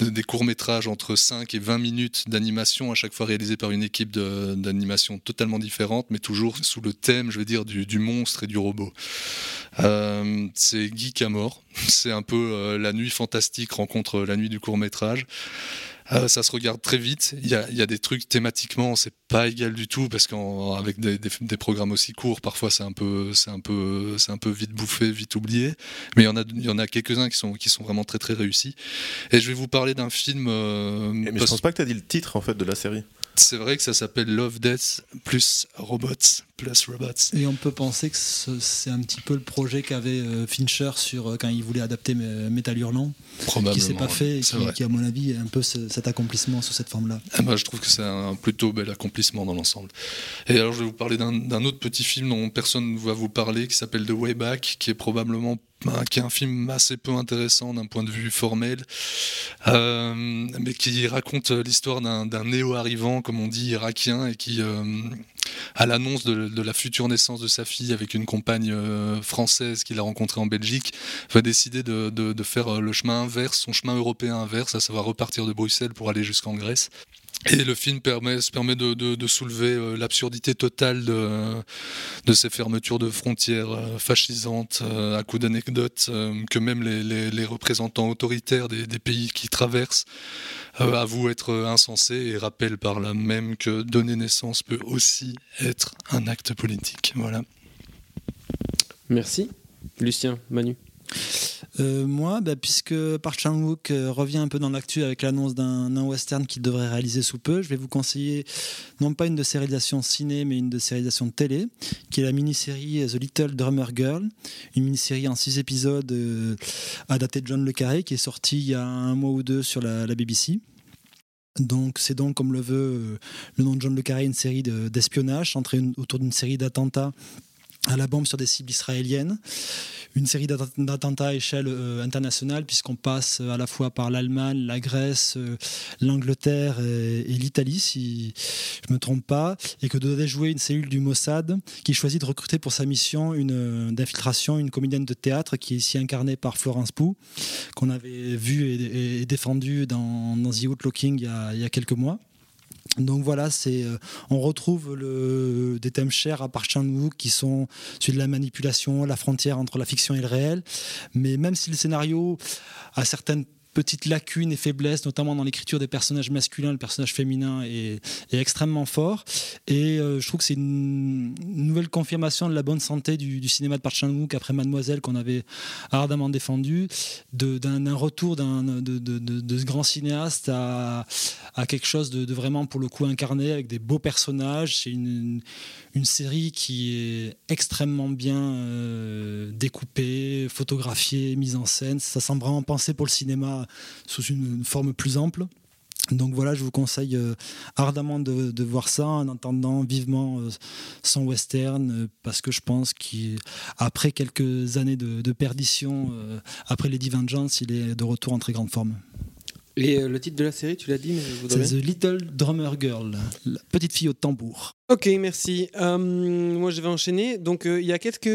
de- des courts métrages entre 5 et 20 minutes d'animation à chaque fois réalisés par une équipe d'animation totalement différente mais toujours sous le thème je veux dire du, du monstre et du robot c'est geek à mort. C'est un peu la nuit fantastique rencontre la nuit du court métrage. Euh, ça se regarde très vite. Il y a, il y a des trucs thématiquement, c'est pas égal du tout parce qu'avec des, des- des programmes aussi courts, parfois c'est un peu, c'est un peu, c'est un peu vite bouffé, vite oublié. Mais il y en a, il y en a quelques-uns qui sont, qui sont vraiment très très réussis. Et je vais vous parler d'un film. euh, Mais je pense pas que tu as dit le titre en fait de la série. C'est vrai que ça s'appelle Love, Death plus Robots plus robots. Et on peut penser que c'est un petit peu le projet qu'avait euh, Fincher sur quand il voulait adapter Metal Hurlant, qui s'est pas fait, et qui, qui, à mon avis est un peu cet accomplissement sous cette forme-là. Ah bah, je trouve que c'est un plutôt bel accomplissement dans l'ensemble. Et alors je vais vous parler d'un autre petit film dont personne ne va vous parler, qui s'appelle The Way Back, qui est probablement qui est un film assez peu intéressant d'un point de vue formel, euh, mais qui raconte l'histoire d'un néo-arrivant, comme on dit, irakien, et qui, euh, à l'annonce de, la future naissance de sa fille avec une compagne euh, française qu'il a rencontrée en Belgique, va décider de, de, faire le chemin inverse, son chemin européen inverse, à savoir repartir de Bruxelles pour aller jusqu'en Grèce. Et le film permet, de, soulever euh, l'absurdité totale de, ces fermetures de frontières euh, fascisantes euh, à coups d'anecdotes que même les, représentants autoritaires des, des pays qui traversent avouent être insensés et rappellent par là même que donner naissance peut aussi être un acte politique. Voilà. Merci. Lucien, Manu. Euh, moi, bah, puisque Park Chan-wook euh, revient un peu dans l'actu avec l'annonce d'un western qu'il devrait réaliser sous peu, je vais vous conseiller non pas une de ses réalisations ciné, mais une de ses réalisations de télé, qui est la mini-série The Little Drummer Girl, une mini-série en six épisodes euh, adaptée de John Le Carré, qui est sortie il y a un mois ou deux sur la, BBC. Donc c'est donc, comme le veut le nom de John Le Carré, une série d'espionnage centrée autour d'une série d'attentats à la bombe sur des cibles israéliennes une série d'attentats à échelle euh, internationale, puisqu'on passe euh, à la fois par l'Allemagne, la Grèce, euh, l'Angleterre et, l'Italie, si je ne me trompe pas, et que devait jouer une cellule du Mossad qui choisit de recruter pour sa mission une d'infiltration une comédienne de théâtre qui est ici incarnée par Florence Pou, qu'on avait vue et, défendue dans, The Outlooking il y a quelques mois. Donc voilà, c'est euh, on retrouve le, des thèmes chers à Park Chan-wook qui sont celui de la manipulation, la frontière entre la fiction et le réel. Mais même si le scénario a certaines petites lacunes et faiblesses, notamment dans l'écriture des personnages masculins, le personnage féminin est, extrêmement fort. Et euh, je trouve que c'est une, nouvelle confirmation de la bonne santé du, cinéma de Park Chan-wook après Mademoiselle qu'on avait ardemment défendu, d'un retour de, ce grand cinéaste à, quelque chose de, vraiment pour le coup incarné avec des beaux personnages. C'est une, série qui est extrêmement bien euh, découpée, photographiée, mise en scène. Ça semble vraiment pensé pour le cinéma sous une, forme plus ample. Donc voilà, je vous conseille euh, ardemment de, voir ça en entendant vivement euh, son western euh, parce que je pense qu'après quelques années de, perdition, après Lady Vengeance, il est de retour en très grande forme. Et le titre de la série, tu l'as dit, mais C'est The Little Drummer Girl, la petite fille au tambour. Ok, merci. moi, je vais enchaîner. Donc, il y a quelques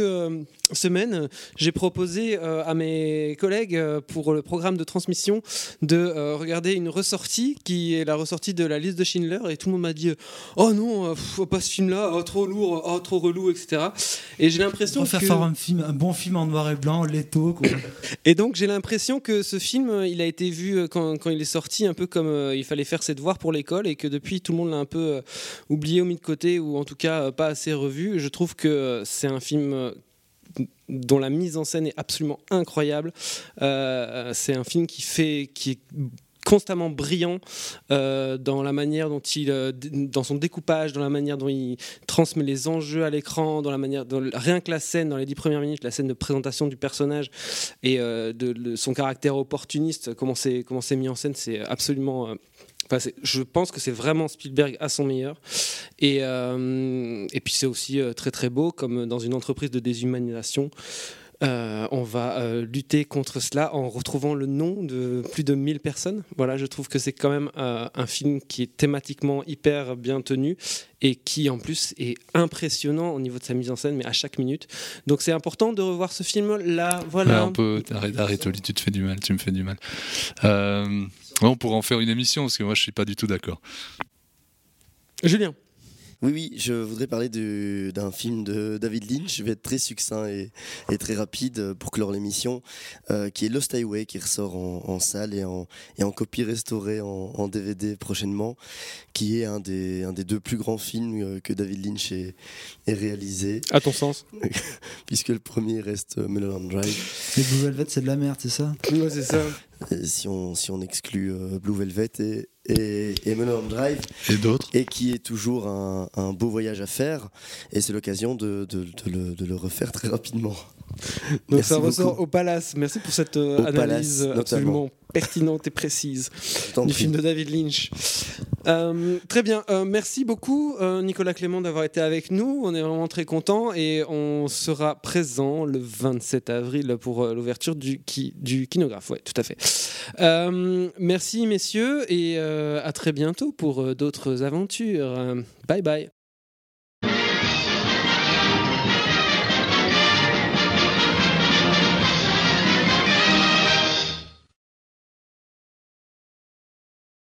semaine, j'ai proposé euh, à mes collègues euh, pour le programme de transmission de euh, regarder une ressortie qui est la ressortie de la liste de Schindler et tout le monde m'a dit oh non pas ce film là oh, trop lourd oh, trop relou etc et j'ai l'impression que faire un film un bon film en noir et blanc Leto quoi. (coughs) et donc j'ai l'impression que ce film il a été vu quand, quand il est sorti un peu comme il fallait faire ses devoirs pour l'école et que depuis tout le monde l'a un peu oublié ou mis de côté ou en tout cas pas assez revu je trouve que c'est un film dont la mise en scène est absolument incroyable. Euh, c'est un film qui fait, qui est constamment brillant euh, dans la manière dont il, euh, dans son découpage, dans la manière dont il transmet les enjeux à l'écran, dans la manière, dont, rien que la scène dans les dix premières minutes, la scène de présentation du personnage et de, son caractère opportuniste, comment c'est comment c'est mis en scène, c'est absolument je pense que c'est vraiment Spielberg à son meilleur. Et, euh, et puis c'est aussi euh, très très beau, comme dans une entreprise de déshumanisation. Euh, on va lutter contre cela en retrouvant le nom de plus de 1000 personnes. Voilà, je trouve que c'est quand même un film qui est thématiquement hyper bien tenu et qui en plus est impressionnant au niveau de sa mise en scène, mais à chaque minute. Donc c'est important de revoir ce film là. Voilà. on peut arrête, arrête, Oli, tu te fais du mal, tu me fais du mal. On pourrait en faire une émission parce que moi je suis pas du tout d'accord. Julien. Oui, oui, je voudrais parler d'un film de David Lynch. Je vais être très succinct et, très rapide pour clore l'émission, euh, qui est Lost Highway, qui ressort en, salle et en, copie restaurée en, DVD prochainement, qui est un des, un des deux plus grands films euh, que David Lynch ait, réalisé. À ton sens (laughs) Puisque le premier reste Mulholland Drive. Et Blue Velvet, c'est de la merde, c'est ça? Oui, c'est ça. si on, si on exclut euh, Blue Velvet et et, et Mulholland Drive. Et d'autres. Et qui est toujours un, un beau voyage à faire. Et c'est l'occasion de, de- de le, de le refaire très rapidement. Donc Merci ça ressort beaucoup. au Palace. Merci pour cette euh, analyse Palace, notamment. Pertinente et précise du film de David Lynch. Euh, très bien, Euh, merci beaucoup euh, Nicolas Clément d'avoir été avec nous. On est vraiment très content et on sera présent le 27 avril pour l'ouverture du, qui, du kinographe. Ouais, tout à fait. Merci messieurs et à très bientôt pour d'autres aventures. Bye bye.